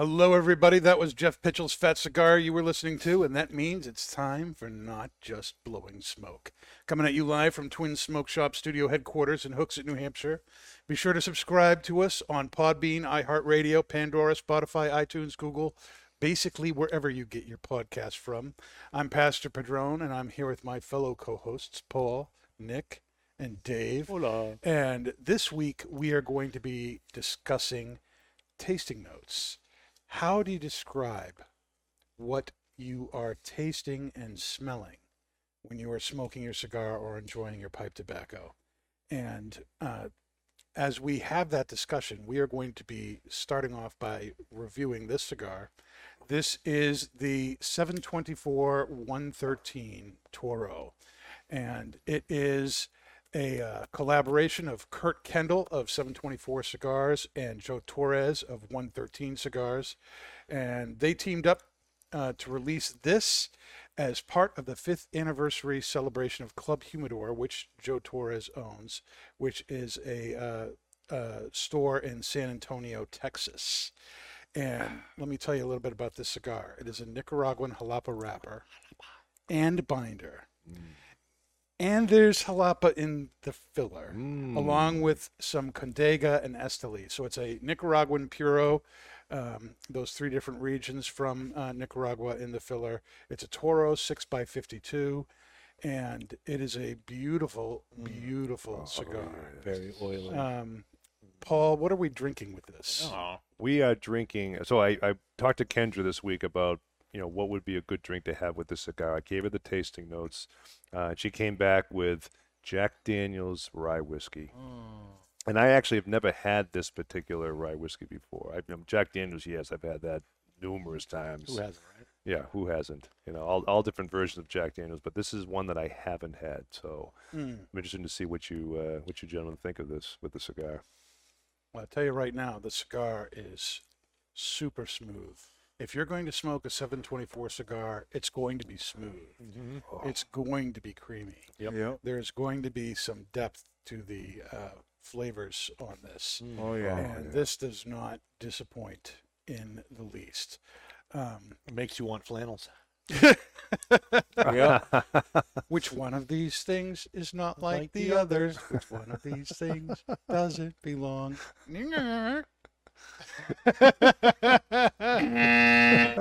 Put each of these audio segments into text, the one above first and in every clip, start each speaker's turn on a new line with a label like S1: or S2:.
S1: Hello, everybody. That was Jeff Pitchell's Fat Cigar you were listening to, and that means it's time for Not Just Blowing Smoke. Coming at you live from Twin Smoke Shop Studio headquarters in Hooksett, New Hampshire. Be sure to subscribe to us on Podbean, iHeartRadio, Pandora, Spotify, iTunes, Google, basically wherever you get your podcast from. I'm Pastor Padron, and I'm here with my fellow co-hosts, Paul, Nick, and Dave.
S2: Hola.
S1: And this week we are going to be discussing tasting notes. How do you describe what you are tasting and smelling when you are smoking your cigar or enjoying your pipe tobacco? And uh, as we have that discussion, we are going to be starting off by reviewing this cigar. This is the 724 113 Toro, and it is a uh, collaboration of Kurt Kendall of 724 Cigars and Joe Torres of 113 Cigars. And they teamed up uh, to release this as part of the fifth anniversary celebration of Club Humidor, which Joe Torres owns, which is a uh, uh, store in San Antonio, Texas. And let me tell you a little bit about this cigar. It is a Nicaraguan jalapa wrapper and binder. And there's jalapa in the filler, along with some Condega and Esteli. So it's a Nicaraguan Puro, um, those three different regions from uh, Nicaragua in the filler. It's a Toro 6x52, and it is a beautiful, beautiful cigar.
S2: Very oily.
S1: Um, Paul, what are we drinking with this?
S3: We are drinking. So I, I talked to Kendra this week about you know what would be a good drink to have with this cigar. I gave her the tasting notes. Uh, she came back with Jack Daniel's rye whiskey, and I actually have never had this particular rye whiskey before. I, um, Jack Daniel's, yes, I've had that numerous times.
S2: Who hasn't, right?
S3: Yeah, who hasn't? You know, all, all different versions of Jack Daniel's, but this is one that I haven't had. So
S1: Hmm.
S3: I'm interested to see what you uh, what you gentlemen think of this with the cigar.
S1: Well, I'll tell you right now, the cigar is super smooth. If you're going to smoke a 724 cigar, it's going to be smooth. It's going to be creamy.
S2: Yep.
S1: There's going to be some depth to the uh, flavors on this.
S2: Oh yeah.
S1: and this does not disappoint in the least. Um,
S2: It makes you want flannels.
S1: yeah. Which one of these things is not like,
S2: Like
S1: the,
S2: the
S1: others? Which one of these things doesn't belong?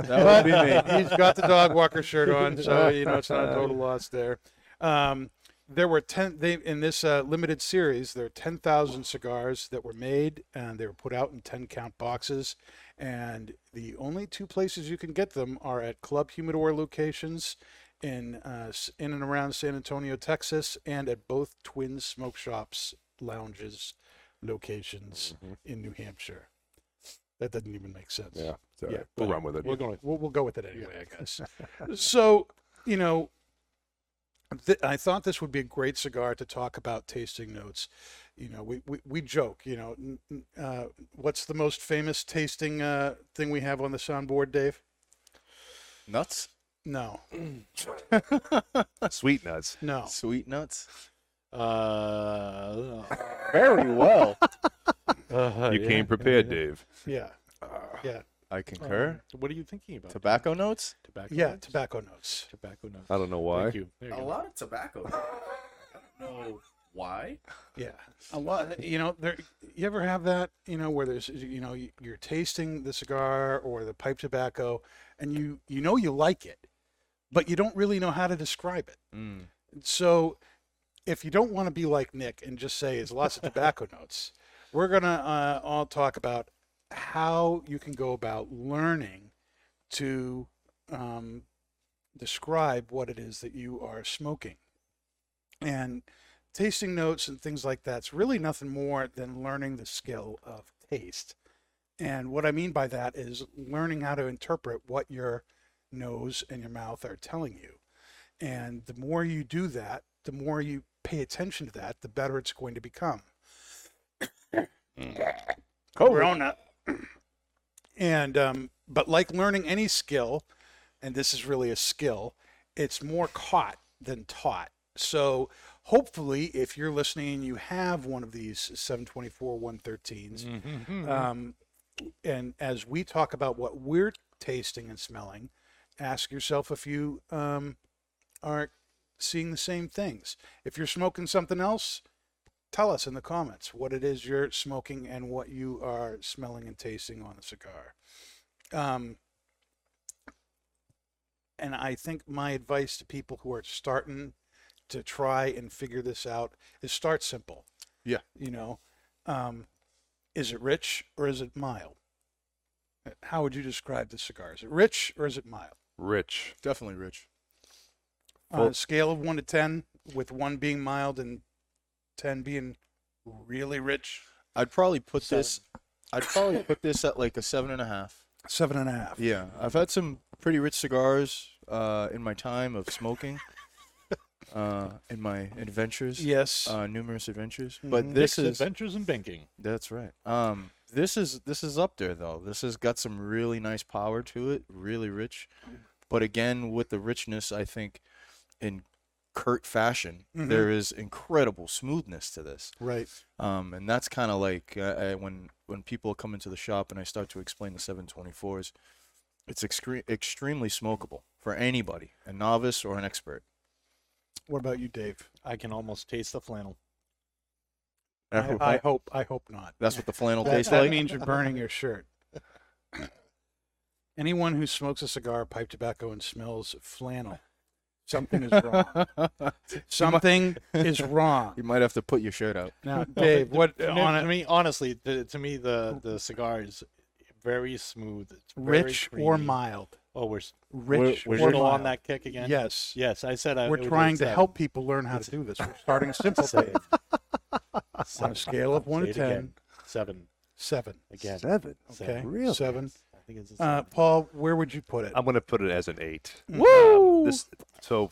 S2: That would be me.
S1: He's got the dog walker shirt on, so you know it's not a total loss there. Um, there were ten. They in this uh, limited series, there are ten thousand cigars that were made, and they were put out in ten count boxes. And the only two places you can get them are at Club Humidor locations in uh, in and around San Antonio, Texas, and at both Twin Smoke Shops lounges locations in New Hampshire. That doesn't even make sense.
S3: Yeah, it's
S1: Yeah,
S3: right. we'll run with it.
S2: We're going.
S1: We'll, we'll go with it anyway, I guess. so, you know, th- I thought this would be a great cigar to talk about tasting notes. You know, we, we, we joke, you know, n- n- uh, what's the most famous tasting uh, thing we have on the soundboard, Dave?
S4: Nuts?
S1: No,
S3: Sweet nuts.
S1: no.
S4: Sweet nuts?
S2: Uh, very well. Uh,
S3: You
S2: yeah,
S3: came prepared,
S2: yeah,
S3: Dave.
S1: Yeah, yeah,
S4: I concur.
S2: yeah. What are you thinking about?
S4: Tobacco notes?
S2: Tobacco.
S1: yeah.
S2: notes?
S1: Tobacco notes.
S2: Tobacco notes.
S3: I don't know why.
S2: Thank you. There you
S5: A
S2: go.
S5: lot of tobacco. I don't know why.
S1: Yeah, a lot. You know, there. You ever have that? You know, where there's, you know, you- you're tasting the cigar or the pipe tobacco, and you you know you like it, but you don't really know how to describe it.
S4: Mm.
S1: So, if you don't want to be like Nick and just say it's lots of tobacco notes, we're gonna uh, all talk about how you can go about learning to um, describe what it is that you are smoking. And tasting notes and things like that's really nothing more than learning the skill of taste. And what I mean by that is learning how to interpret what your nose and your mouth are telling you. And the more you do that, the more you pay attention to that, the better it's going to become. Corona. And um, but like learning any skill, and this is really a skill, it's more caught than taught. So hopefully, if you're listening and you have one of these 724 113s, um, and as we talk about what we're tasting and smelling, ask yourself if you um, are seeing the same things. If you're smoking something else, tell us in the comments what it is you're smoking and what you are smelling and tasting on a cigar. Um, and I think my advice to people who are starting to try and figure this out is start simple.
S4: Yeah.
S1: You know, um, is it rich or is it mild? How would you describe the cigar? Is it rich or is it mild?
S3: Rich.
S4: Definitely rich.
S1: On
S3: Well-
S1: a scale of one to ten, with one being mild and ten being really rich,
S4: I'd probably put this. I'd probably put this at like a seven and a half.
S1: seven and a half.
S4: Yeah, I've had some pretty rich cigars uh, in my time of smoking. uh, in my adventures.
S1: Yes.
S4: Uh, numerous adventures,
S1: Mhm.
S4: but this
S2: Mixed
S4: is
S2: adventures in banking.
S4: That's right. Um, this is this is up there though. This has got some really nice power to it, really rich. But again, with the richness, I think in Kurt fashion,
S1: Mhm.
S4: there is incredible smoothness to this.
S1: right.
S4: Um, and that's kind of like uh, I, when when people come into the shop and I start to explain the 724s, it's extre- extremely smokable for anybody, a novice or an expert.
S1: What about you, Dave?
S2: I can almost taste the flannel.
S1: I, I hope. I hope not.
S4: that's what the flannel
S1: That,
S4: tastes
S1: that
S4: like.
S1: means you're burning your shirt. Anyone who smokes a cigar, pipe tobacco, and smells flannel, something is wrong. Something is wrong.
S4: you might have to put your shirt out.
S1: Now, Dave, what
S2: me,
S1: on
S2: me, honestly, the, to me, the the cigar is very smooth. It's very
S1: rich or mild?
S2: Oh, we're
S1: Rich
S2: we're, we're still
S1: mild?
S2: on that kick again.
S1: Yes.
S2: Yes, I said I.
S1: We're trying to
S2: seven.
S1: help people learn how to do this. We're starting simple.
S2: Seven.
S1: Dave. On a scale of one
S2: Say
S1: to ten,
S2: again. Seven
S1: seven.
S2: again.
S3: Seven.
S1: Okay,
S3: Really?
S1: seven.
S2: I think it's a
S1: Uh. Paul, where would you put it?
S3: I'm going to put it as an eight.
S1: Woo!
S3: Um, this, so,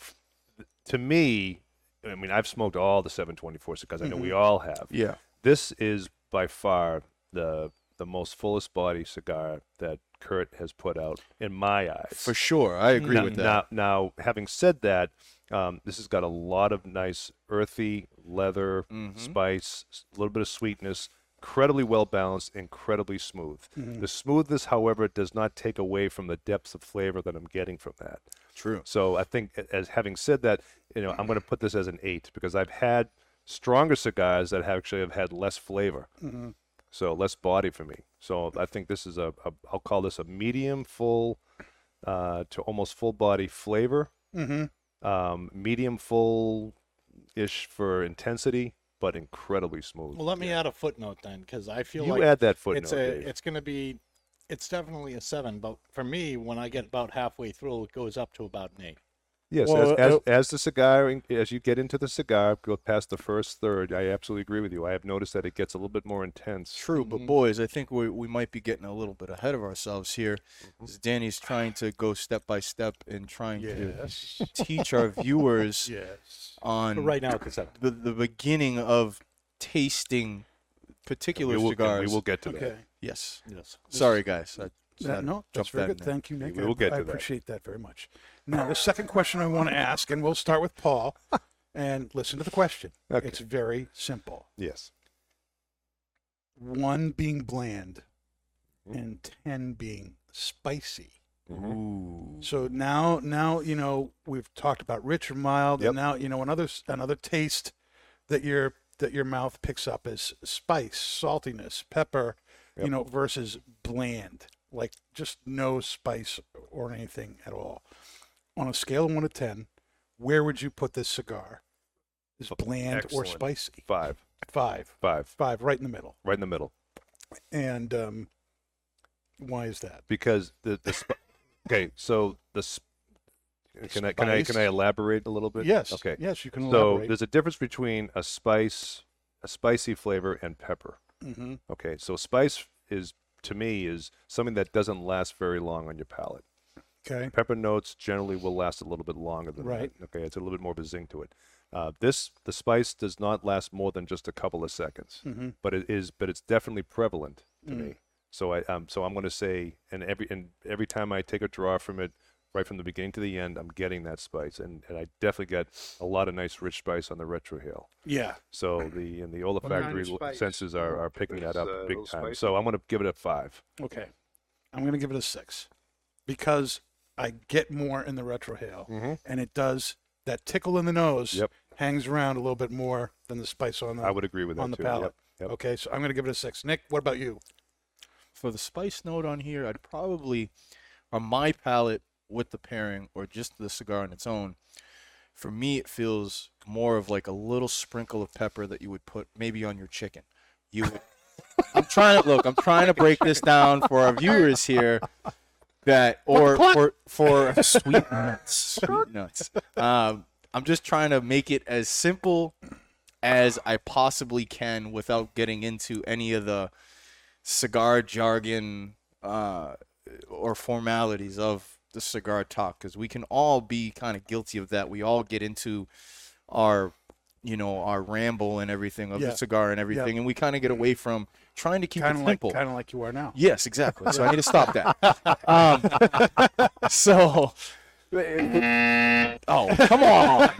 S3: to me, I mean, I've smoked all the 724 cigars. I know we all have.
S4: Yeah.
S3: This is by far the the most fullest body cigar that Kurt has put out in my eyes.
S4: For sure. I agree
S3: now,
S4: with that.
S3: Now, now, having said that, um, this has got a lot of nice earthy leather,
S4: Mhm.
S3: spice, a little bit of sweetness, incredibly well balanced, incredibly smooth.
S1: Mm-hmm.
S3: The smoothness, however, does not take away from the depths of flavor that I'm getting from that.
S4: True.
S3: So I think, as having said that, you know, I'm going to put this as an eight because I've had stronger cigars that have actually have had less flavor,
S1: Mhm.
S3: so less body for me. So I think this is a, a I'll call this a medium full uh, to almost full body flavor,
S1: Mhm.
S3: um, medium full ish for intensity, but incredibly smooth.
S2: Well, let me add a footnote then, because I feel
S3: you
S2: like
S3: add that footnote.
S2: it's a
S3: Dave.
S2: it's going to be it's definitely a seven, but for me, when I get about halfway through, it goes up to about an eight.
S3: Yes,
S4: Well,
S3: as, as,
S4: uh,
S3: as the cigar, as you get into the cigar, go past the first third, I absolutely agree with you. I have noticed that it gets a little bit more intense.
S4: True, but boys, I think we we might be getting a little bit ahead of ourselves here. as Danny's trying to go step by step and trying
S1: Yes.
S4: to teach our viewers
S1: yes.
S4: on
S2: But right now, it's
S4: the the beginning of tasting particular
S3: we will,
S4: cigars.
S3: we will get to that.
S4: Yes.
S2: Yes.
S4: Sorry, guys. I just
S1: That, no, that's very
S4: that
S1: good. Thank you, Nick.
S3: We will get
S1: I
S3: to that.
S1: appreciate that very much. Now, the second question I want to ask, and we'll start with Paul, and listen to the question.
S3: Okay.
S1: It's very simple.
S3: Yes.
S1: One being bland,
S3: Mm-hmm.
S1: and ten being spicy.
S4: Ooh.
S1: So now, now you know we've talked about rich or mild,
S3: Yep.
S1: and now you know another another taste that your that your mouth picks up is spice, saltiness, pepper, you know, versus bland, like just no spice or anything at all. On a scale of one to ten, where would you put this cigar? Is bland or spicy?
S3: Five.
S1: Five,
S3: Five.
S1: five, right in the middle.
S3: Right in the middle.
S1: And um, why is that?
S3: Because the, the sp- okay, so the sp- Can I can I can. I elaborate a little bit?
S1: Yes.
S3: Okay.
S1: Yes, you can
S3: So there's a difference between a spice, a spicy flavor, and pepper.
S1: hmm
S3: Okay, so spice is to me is something that doesn't last very long on your palate.
S1: Okay.
S3: Pepper notes generally will last a little bit longer than
S1: Right.
S3: that. Okay, it's a little bit more of a zing to it. Uh, this the spice does not last more than just a couple of seconds,
S1: hmm
S3: but it is but it's definitely prevalent to
S1: Mm.
S3: me. So I um so I'm going to say and every and every time I take a draw from it, right from the beginning to the end, I'm getting that spice, and, and I definitely get a lot of nice rich spice on the retrohale.
S1: Yeah.
S3: So the and the olfactory l- senses are, are picking that up
S6: uh,
S3: big time.
S6: spicy?
S3: So I'm going to give it a five.
S1: Okay. I'm going to give it a six because I get more in the retrohale
S3: Mm-hmm.
S1: and it does that tickle in the nose
S3: Yep.
S1: hangs around a little bit more than the spice on the,
S3: I would agree with that
S1: on the
S3: too.
S1: palate.
S3: Yep. Yep.
S1: Okay. So I'm going to give it a six. Nick, what about you?
S4: For the spice note on here, I'd probably, on my palate with the pairing or just the cigar on its own, for me it feels more of like a little sprinkle of pepper that you would put maybe on your chicken. You would, I'm trying to look. I'm trying to break this down for our viewers here. That or for for sweet nuts, sweet nuts. Um, I'm just trying to make it as simple as I possibly can without getting into any of the cigar jargon uh, or formalities of the cigar talk because we can all be kind of guilty of that. We all get into our, you know, our ramble and everything of
S1: Yeah.
S4: the cigar and everything, and we kind of get away from trying to keep
S1: Kind
S4: it
S1: of like
S4: simple.
S1: kind of like you are now.
S4: Yes, exactly. So I need to stop that. Um, so, oh come on,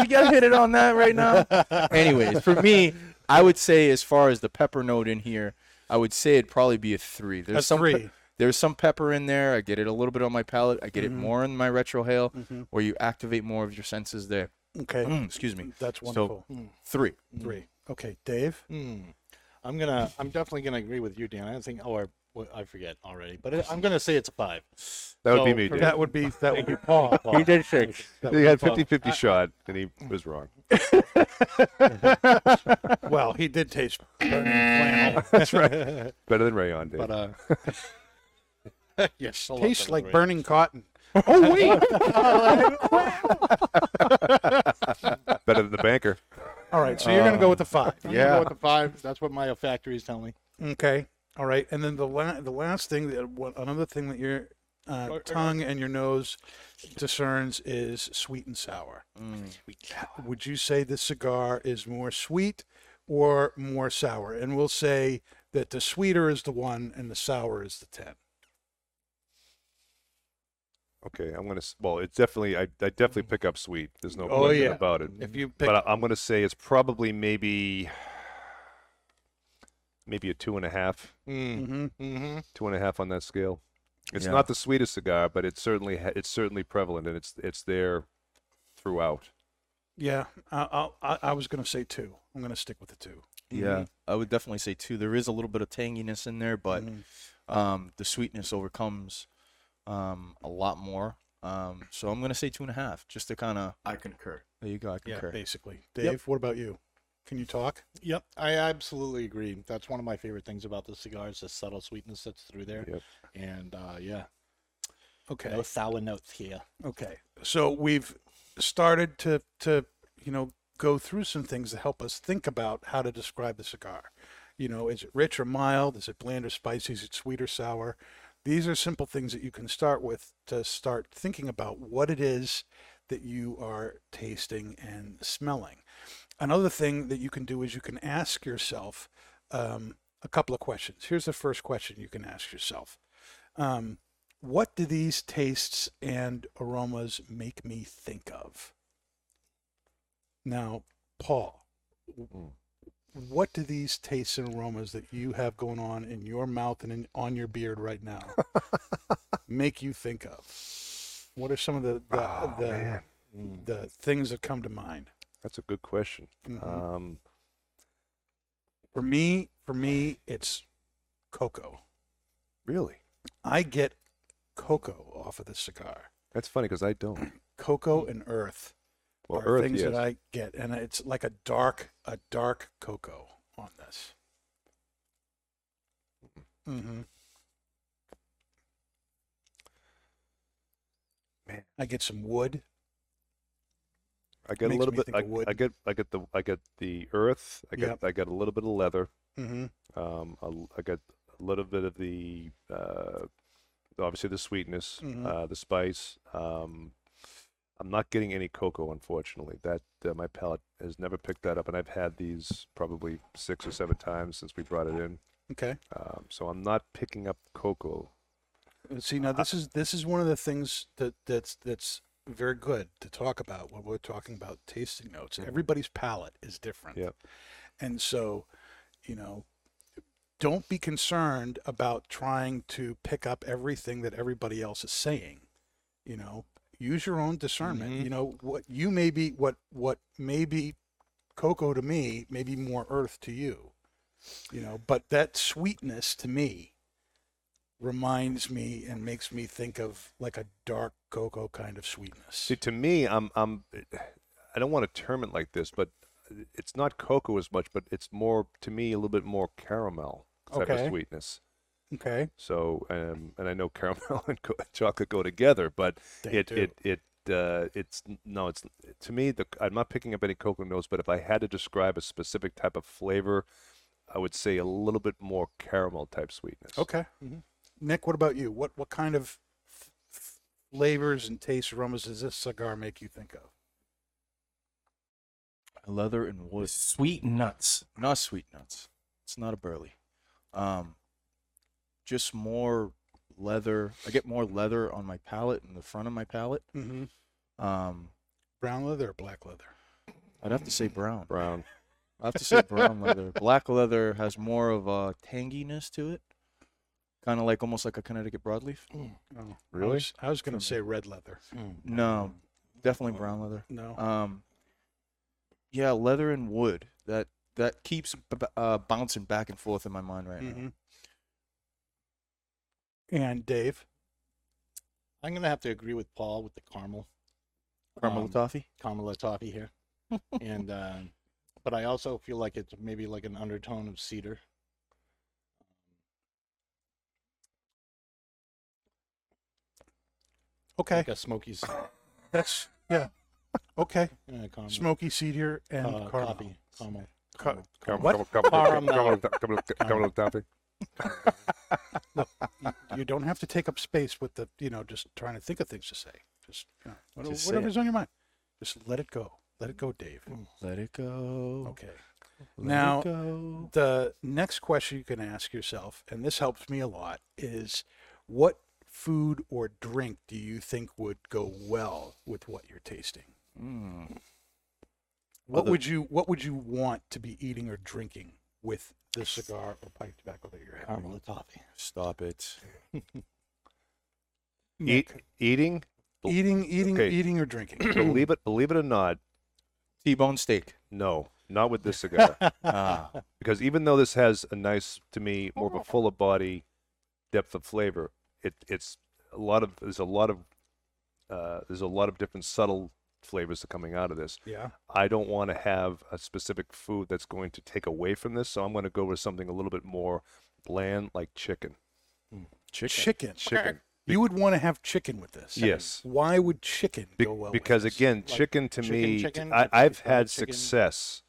S4: you gotta hit it on that right now. Anyways, for me, I would say as far as the pepper note in here, I would say it'd probably be a three. There's
S1: A
S4: some pe-
S1: three.
S4: there's some pepper in there. I get it a little bit on my palate. I get it more in my retrohale,
S1: Mhm.
S4: where you activate more of your senses there.
S1: Okay.
S4: Mm, excuse me.
S1: That's wonderful.
S4: So-
S1: wonderful.
S4: Three.
S1: Three. Okay, Dave.
S2: Hmm. I'm gonna. I'm definitely gonna agree with you, Dan. I think. Oh, or well, I forget already. But it, I'm gonna say it's a five.
S3: That would be me,
S2: for
S3: Dave.
S1: That would be that would be Paul.
S2: He did six.
S3: He had 50-50 shot, and he was wrong.
S1: Well, he did taste burning flannel.
S3: That's right. Better than Rayon, Dave.
S2: But uh. yes. I love
S1: Tastes like
S2: movie.
S1: burning cotton.
S2: Oh wait.
S3: Better than the banker.
S1: All right, so you're going to go with the five.
S2: I'm gonna go with the five. That's what my olfactory is telling me.
S1: Okay. All right, and then the la- the last thing that one, another thing that your uh,
S2: Or- or-
S1: tongue and your nose discerns is sweet and sour. Would you say this cigar is more sweet or more sour? And we'll say that the sweeter is the one and the sour is the ten.
S3: Okay, I'm gonna. s- Well, it's definitely. I, I definitely pick up sweet. There's no
S1: Oh,
S3: question
S1: yeah.
S3: about it.
S1: If you pick,
S3: But I, I'm gonna say it's probably maybe, maybe a two and a half,
S2: Mm.
S1: Mhm.
S2: Mm-hmm.
S3: two and a half on that scale. It's
S4: Yeah.
S3: not the sweetest cigar, but it's certainly ha- it's certainly prevalent and it's it's there throughout.
S1: yeah, I, I'll- I, I was going to say two. I'm going to stick with the two.
S4: Yeah, I would definitely say two. There is a little bit of tanginess in there, but
S1: Mhm.
S4: um, the sweetness overcomes um, a lot more. Um, so I'm gonna say two and a half, just to kind of.
S5: I concur.
S4: There you go. I concur.
S1: yeah,
S4: concur.
S1: basically. Dave, what about you? Can you talk?
S2: Yep, I absolutely agree. That's one of my favorite things about the cigars, the subtle sweetness that's through there.
S3: Yep.
S2: And uh, yeah,
S1: Okay.
S2: no sour notes here.
S1: Okay. So we've started to to you know go through some things to help us think about how to describe the cigar. You know, is it rich or mild? Is it bland or spicy? Is it sweet or sour? These are simple things that you can start with to start thinking about what it is that you are tasting and smelling. Another thing that you can do is you can ask yourself um, a couple of questions. Here's the first question you can ask yourself. Um, what do these tastes and aromas make me think of? Now, Paul,
S3: Mm.
S1: What do these tastes and aromas that you have going on in your mouth and in, on your beard right now make you think of? What are some of the the,
S3: Oh,
S1: the, the things that come to mind?
S3: That's a good question.
S1: Mhm.
S3: Um,
S1: For me, for me, it's cocoa.
S3: really,
S1: I get cocoa off of the cigar.
S3: that's funny because I don't.
S1: Cocoa and earth.
S3: Well,
S1: are
S3: Earth,
S1: things
S3: yes.
S1: that I get, and it's like a dark, a dark cocoa on this. Mm-hmm.
S3: Man.
S1: I get some wood.
S3: I get a little bit. I,
S1: wood.
S3: I get. I get the. I get the earth. I get.
S1: Yep.
S3: I get a little bit of leather.
S1: Mm-hmm.
S3: Um, l- I get a little bit of the. Uh, obviously the sweetness,
S1: Mhm.
S3: uh, the spice. Um, I'm not getting any cocoa, unfortunately. That uh, my palate has never picked that up, and I've had these probably six or seven times since we brought it in.
S1: Okay.
S3: Um, so I'm not picking up cocoa.
S1: Uh, See now this is this is one of the things that that's that's very good to talk about when we're talking about tasting notes. Everybody's palate is different.
S3: Yep.
S1: And so, you know, don't be concerned about trying to pick up everything that everybody else is saying. You know, use your own discernment.
S2: Mhm.
S1: You know, what you may be what what may be cocoa to me may be more earth to you. You know, but that sweetness to me reminds me and makes me think of like a dark cocoa kind of sweetness.
S3: See, to me, I'm. I'm. I don't want to term it like this, but it's not cocoa as much, but it's more to me a little bit more caramel type
S1: Okay.
S3: of sweetness.
S1: Okay.
S3: So, um, and I know caramel and co- chocolate go together, but
S1: They
S3: it,
S1: do.
S3: it it uh, it's no, it's to me the I'm not picking up any cocoa notes, but if I had to describe a specific type of flavor, I would say a little bit more caramel type sweetness.
S1: Okay. Nick, what about you? What what kind of f- f- flavors and taste aromas does this cigar make you think of?
S4: Leather and wood.
S5: Sweet nuts.
S4: Not sweet nuts. It's not a burley. Um, just more leather. I get more leather on my palate and the front of my palate.
S1: Mm-hmm.
S4: Um,
S1: Brown leather or black leather?
S4: I'd have to say brown.
S3: Brown.
S4: I have to say brown leather. Black leather has more of a tanginess to it, kind of like almost like a Connecticut broadleaf.
S1: Oh, I
S3: Really?
S1: was, I was going to say red leather.
S4: No, definitely brown leather.
S1: No.
S4: Um, yeah, leather and wood. That that keeps b- b- uh, bouncing back and forth in my mind right now.
S1: Hmm And Dave.
S2: I'm gonna have to agree with Paul with the caramel,
S4: Caramel
S2: Um,
S4: toffee.
S2: caramel toffee here, and um, but I also feel like it's maybe like an undertone of cedar.
S1: Okay.
S2: like a smoky s-
S1: That's yeah. Okay.
S2: uh, caramel,
S1: Smoky cedar and
S2: uh,
S1: caramel.
S2: coffee, caramel.
S1: Ca-
S3: Caramel,
S1: What?
S3: caramel, caramel,
S2: Caramel.
S3: caramel, caramel, caramel toffee.
S1: you don't have to take up space with the you know just trying to think of things to say. Just you know whatever,
S4: Just say
S1: whatever's on your mind. Just let it go. Let it go, Dave.
S4: Let it go.
S1: Okay.
S4: Let
S1: Now-
S4: it go.
S1: The next question you can ask yourself, and this helps me a lot, is what food or drink do you think would go well with what you're tasting?
S4: Mm.
S1: What
S4: Other-
S1: would you What would you want to be eating or drinking with the cigar or pipe tobacco that you're having?
S2: Caramel toffee.
S4: Stop it.
S3: Eat, eating.
S1: Eating, eating,
S3: Okay.
S1: eating or drinking.
S3: believe it, believe it or not,
S4: T-bone steak.
S3: no, not with this cigar.
S4: Ah,
S3: because even though this has a nice, to me, more of a fuller body depth of flavor, it it's a lot of there's a lot of uh, there's a lot of different subtle flavors that are coming out of this.
S1: yeah.
S3: I don't want to have a specific food that's going to take away from this, so I'm going to go with something a little bit more bland, like chicken. Hmm.
S4: chicken.
S1: Chicken.
S3: Chicken.
S1: You would want to have chicken with this.
S3: Yes.
S1: Why would chicken
S3: Be-
S1: go well?
S3: because
S1: this?
S3: again,
S2: Like
S3: chicken to
S2: chicken,
S3: me,
S2: chicken,
S3: I,
S2: like
S3: I've had
S2: chicken.
S3: success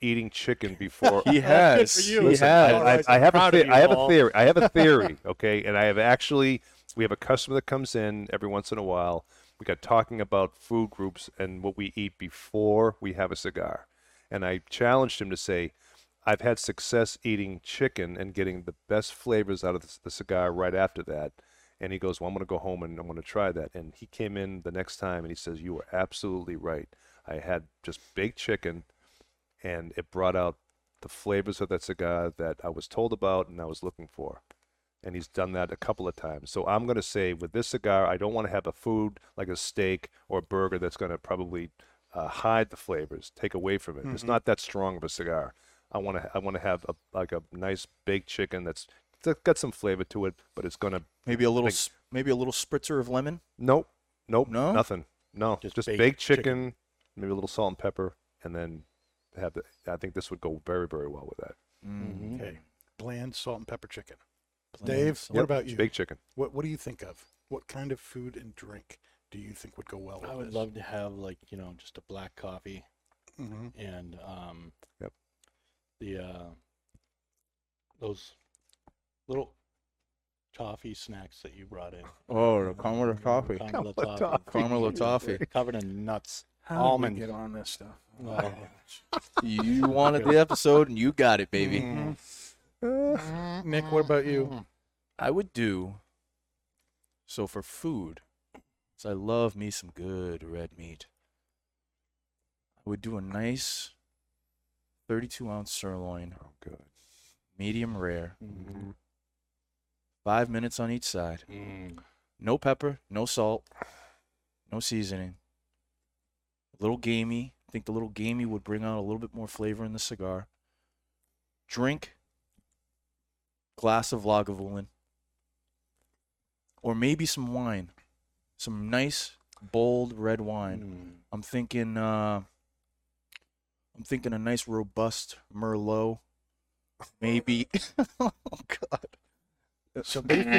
S3: eating chicken before.
S4: He has.
S2: for you.
S4: He
S3: Listen,
S4: has.
S3: I, I, I have a
S2: proud
S3: the-
S2: you,
S3: I have a theory. I have a theory. Okay, and I have actually we have a customer that comes in every once in a while. We got talking about food groups and what we eat before we have a cigar, and I challenged him to say, "I've had success eating chicken and getting the best flavors out of the, cigar right after that." And he goes, "Well, I'm going to go home and I'm going to try that." And he came in the next time and he says, "You were absolutely right. I had just baked chicken, and it brought out the flavors of that cigar that I was told about and I was looking for. And he's done that a couple of times. So I'm going to say with this cigar, I don't want to have a food like a steak or a burger that's going to probably uh, hide the flavors, take away from it. It's not that strong of a cigar. I want to I want to have a like a nice baked chicken that's that's got some flavor to it, but it's going to
S4: Maybe a little.
S3: Like-
S4: s- maybe a little spritzer of lemon.
S3: nope, nope,
S4: No?
S3: nothing, no,
S2: Just
S3: just,
S2: baked
S3: baked,
S2: chicken.
S3: chicken, maybe a little salt and pepper, and then have the. I think this would go very very well with that.
S4: Mm.
S1: Okay. Bland salt and pepper chicken.
S4: Bland
S1: Dave,
S4: salt.
S1: what about you?
S3: Baked chicken.
S1: What What do you think of? What kind of food and drink do you think would go well with
S2: I would
S1: this?
S2: love to have like you know just a black coffee
S1: hmm
S2: and um.
S3: Yep.
S2: The uh. Those little toffee snacks that you brought in.
S4: Oh, the caramel toffee.
S2: Caramel
S3: Caramel
S2: toffee.
S4: Caramel toffee.
S2: Covered in nuts.
S1: How did we
S2: Almond.
S1: get on this stuff?
S2: Oh.
S4: You wanted the episode and you got it, baby.
S1: Mhm. Nick, what about you?
S4: I would do so for food. 'cause I love me some good red meat. I would do a nice 32 ounce sirloin,
S3: Oh, good.
S4: medium rare,
S2: Mm.
S4: five minutes on each side.
S2: Mm.
S4: No pepper, no salt, no seasoning. A little gamey. I think the little gamey would bring out a little bit more flavor in the cigar. Drink glass of Lagavulin. Or maybe some wine. Some nice, bold red wine.
S2: Mm.
S4: I'm thinking uh I'm thinking a nice robust Merlot. Maybe oh god.
S1: So basically,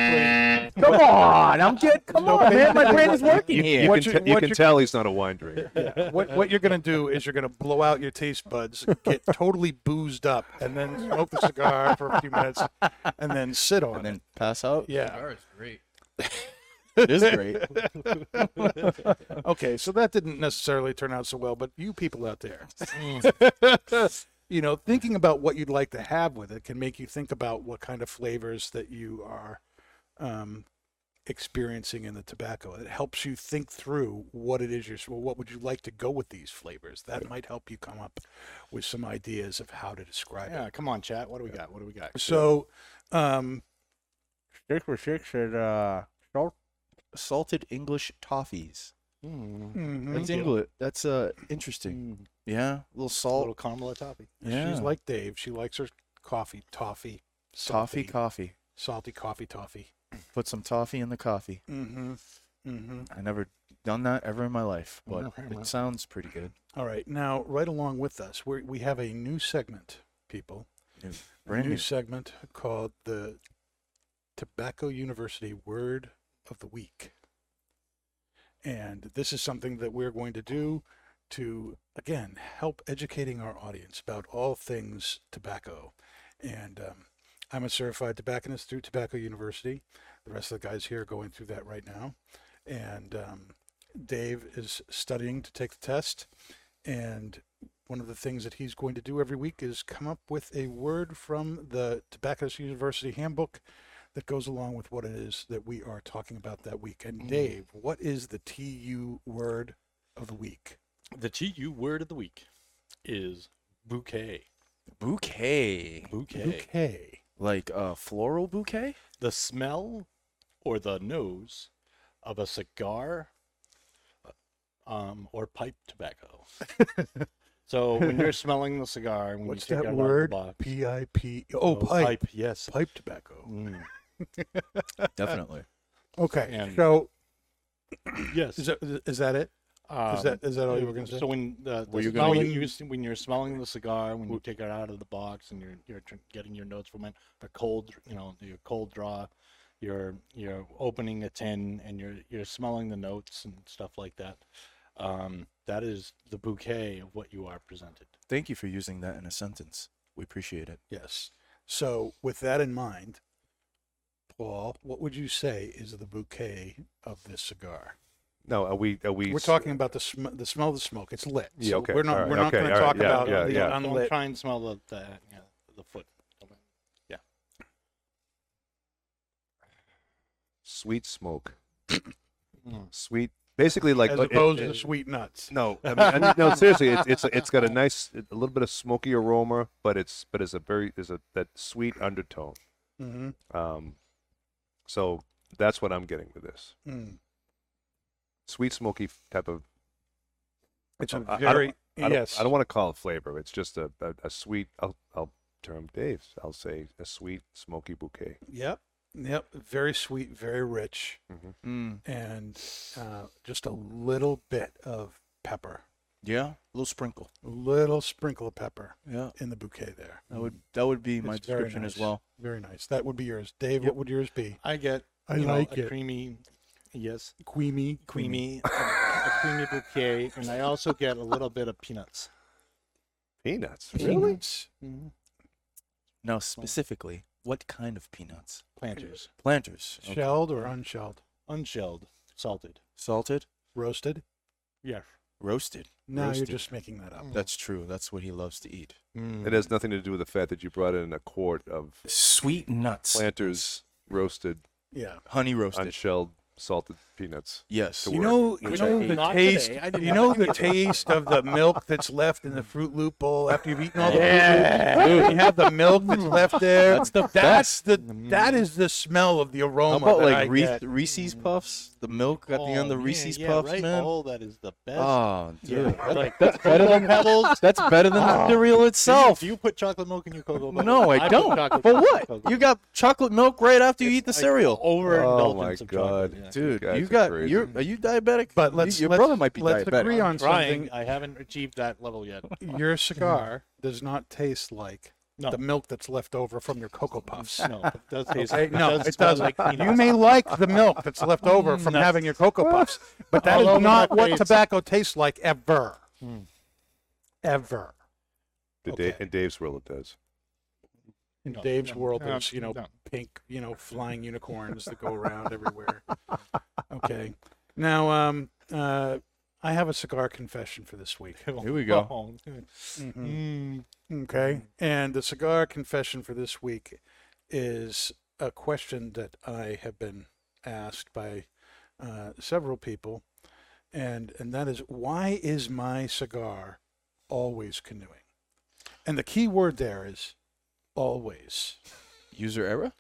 S4: Come on, I'm getting come on, man. My brain is working
S3: You,
S4: here.
S3: you
S1: What
S3: can,
S1: you-
S3: te- you can tell he's not a wine drinker.
S1: yeah, what what you're gonna do is you're gonna blow out your taste buds, get totally boozed up, and then smoke the cigar for a few minutes, and then sit on
S4: and
S1: it.
S4: then pass out.
S1: Yeah.
S5: Cigar is great.
S4: It is great.
S1: Okay, so that didn't necessarily turn out so well, but you people out there, you know, thinking about what you'd like to have with it can make you think about what kind of flavors that you are um, experiencing in the tobacco. It helps you think through what it is you're. Well, what would you like to go with these flavors? That might help you come up with some ideas of how to describe
S2: Yeah,
S1: it.
S2: Yeah, come on, chat. What do we got? What do we got?
S1: So, um,
S4: Six for six said uh salted English toffees.
S2: Mm.
S1: mhm.
S4: That's English. That's uh interesting. Yeah, a little
S2: A
S4: salt.
S2: little caramel toffee.
S4: yeah,
S1: she's like Dave. She likes her coffee, toffee,
S4: toffee coffee.
S1: salty coffee, toffee.
S4: Put some toffee in the coffee.
S1: Mm-hmm. Mm-hmm.
S4: I never done that ever in my life, but
S2: well.
S4: it sounds pretty good.
S1: All right. Now, right along with us, we we have a new segment, people.
S4: Brand
S1: a new
S4: new.
S1: segment called the Tobacco University Word of the Week. And this is something that we're going to do to, again, help educating our audience about all things tobacco. And um, I'm a certified tobacconist through Tobacco University. The rest of the guys here are going through that right now. And um, Dave is studying to take the test. And one of the things that he's going to do every week is come up with a word from the Tobacconist University Handbook that goes along with what it is that we are talking about that week. And Dave, what is the TU word of the week?
S2: The TU word of the week is bouquet.
S4: Bouquet.
S2: Bouquet.
S1: Bouquet.
S4: Like a floral bouquet?
S2: The smell or the nose of a cigar um, or pipe tobacco. so when you're smelling the cigar, when
S1: What's
S2: you take
S1: that
S2: it out of the
S1: word?
S2: box,
S1: P I P. Oh, pipe. pipe.
S2: yes.
S1: Pipe tobacco.
S2: Mm.
S4: Definitely.
S1: Okay.
S2: And-
S1: so
S2: Yes.
S1: is that, is that it?
S2: Um,
S1: Is that is that all you were going to say?
S2: So when the,
S4: Were you
S2: smell,
S4: gonna
S2: when, you, s- when you're smelling the cigar, when you take it out of the box and you're you're tr- getting your notes from it, the cold, you know, your cold draw, you're you're opening a tin and you're you're smelling the notes and stuff like that. Um, that is the bouquet of what you are presented.
S4: Thank you for using that in a sentence. We appreciate it.
S1: Yes. So, with that in mind, Paul, what would you say is the bouquet of this cigar?
S3: No, are we? Are we?
S1: We're talking about the sm- the smell of the smoke. It's lit.
S3: Yeah,
S1: so
S3: okay,
S1: We're not.
S3: all right,
S1: we're not
S3: okay,
S1: going to
S3: all right,
S1: talk
S3: yeah,
S1: about
S3: yeah,
S1: the
S3: yeah.
S2: Don't
S1: unlit.
S2: try and smell the the, yeah, the foot. Yeah.
S3: Sweet smoke.
S2: Mm.
S3: Sweet, basically like
S1: as
S3: like- it-
S1: opposed to
S3: it-
S1: the sweet nuts.
S3: No, I mean, I mean, no, seriously, it's it's it's got a nice, a little bit of smoky aroma, but it's but it's a very there's a that sweet undertone.
S1: Mm-hmm.
S3: Um, so that's what I'm getting with this
S1: Mm.
S3: Sweet smoky type of.
S1: It's
S3: I-
S1: a
S3: I don't-
S1: very
S3: I don't,
S1: yes.
S3: I don't want to call it flavor. It's just a a, a sweet. I'll I'll term Dave's. I'll say a sweet smoky bouquet.
S1: Yep. Yep. Very sweet. Very rich,
S4: Mm.
S1: and uh, just a little bit of pepper.
S4: Yeah, a little sprinkle.
S1: A little sprinkle of pepper
S4: Yeah,
S1: in the bouquet there.
S4: that would that would be my
S1: It's very
S4: description as
S1: nice.
S4: well.
S1: Very nice. That would be yours, Dave.
S4: Yep.
S1: What would yours be?
S2: I get
S1: I
S2: you know,
S1: like
S2: a
S1: it.
S2: creamy, Yes,
S1: Creamy.
S2: creamy, a, a creamy bouquet, and I also get a little bit of peanuts.
S3: Peanuts.
S1: Peanuts.
S2: Mm-hmm.
S4: Now, specifically, what kind of peanuts?
S2: Planters,
S4: Planters. Okay.
S1: Shelled or unshelled?
S2: unshelled, salted.
S4: Salted,
S1: Roasted?
S2: Yes.
S4: roasted.
S1: No,
S4: Roasted.
S1: you're just making that up.
S4: That's true. That's what he loves to eat.
S2: Mm.
S3: It has nothing to do with the fact that you brought in a quart of
S4: Sweet nuts.
S3: planters roasted,
S1: Yeah.
S4: Honey roasted.
S3: unshelled, salted peanuts.
S4: yes.
S3: to
S1: You know, you know the
S2: Not
S1: taste.
S2: today. I did
S1: You
S2: not
S1: know the taste of the milk that's left in the Froot Loop bowl after you've eaten all the Froot Loop. You have the milk that's hmm. left there.
S4: That's the
S1: That's the that is the smell of the
S4: How
S1: aroma.
S4: about
S1: that
S4: like
S1: I
S4: Reese,
S1: get.
S4: Reese's hmm. Puffs? The milk at the end of
S2: Oh,
S4: Reese's
S2: yeah,
S4: Puffs,
S2: right?
S4: man.
S2: Oh, that is the best.
S4: Oh, dude.
S2: Yeah, like
S4: That's better than
S2: pebbles.
S4: That's better than the ah. cereal itself.
S2: Do you put chocolate milk in your cocoa? Puffs?
S4: No, I
S2: put
S4: don't.
S2: chocolate
S4: For
S2: milk in
S4: what?
S2: cocoa
S4: You got chocolate milk right after you eat the
S2: It's like
S4: cereal.
S2: Overindulgence
S3: Oh my
S2: of chocolate,
S3: God.
S2: Yeah.
S4: Dude,
S3: guys
S4: you
S3: are
S4: got
S3: crazy.
S4: you're are you diabetic?
S1: But let's
S4: your
S1: let's,
S4: brother might be
S1: let's
S4: diabetic.
S1: agree on
S2: Trying.
S1: something.
S2: I haven't achieved that level yet.
S1: Your cigar does not taste like
S2: No.
S1: the milk that's left over from your cocoa puffs.
S2: No, it does taste.
S1: Okay, no,
S2: does
S1: it doesn't.
S2: Like
S1: you may like the milk that's left over from
S2: No.
S1: having your cocoa puffs, but that
S2: All
S1: is
S2: over
S1: not what
S2: face.
S1: tobacco tastes like ever.
S2: Mm.
S1: Ever.
S3: The
S1: Okay.
S3: Da- in Dave's world, it does.
S1: In
S2: No,
S1: Dave's
S2: no,
S1: world,
S2: no,
S1: there's you know
S2: no.
S1: pink, you know, flying unicorns that go around everywhere. Okay. Now, um, uh, I have a cigar confession for this week.
S4: Here we go.
S2: Oh,
S1: Mhm.
S2: mm.
S1: Okay. And the cigar confession for this week is a question that I have been asked by uh, several people, and and that is why is my cigar always canoeing? And the key word there is always.
S4: User error?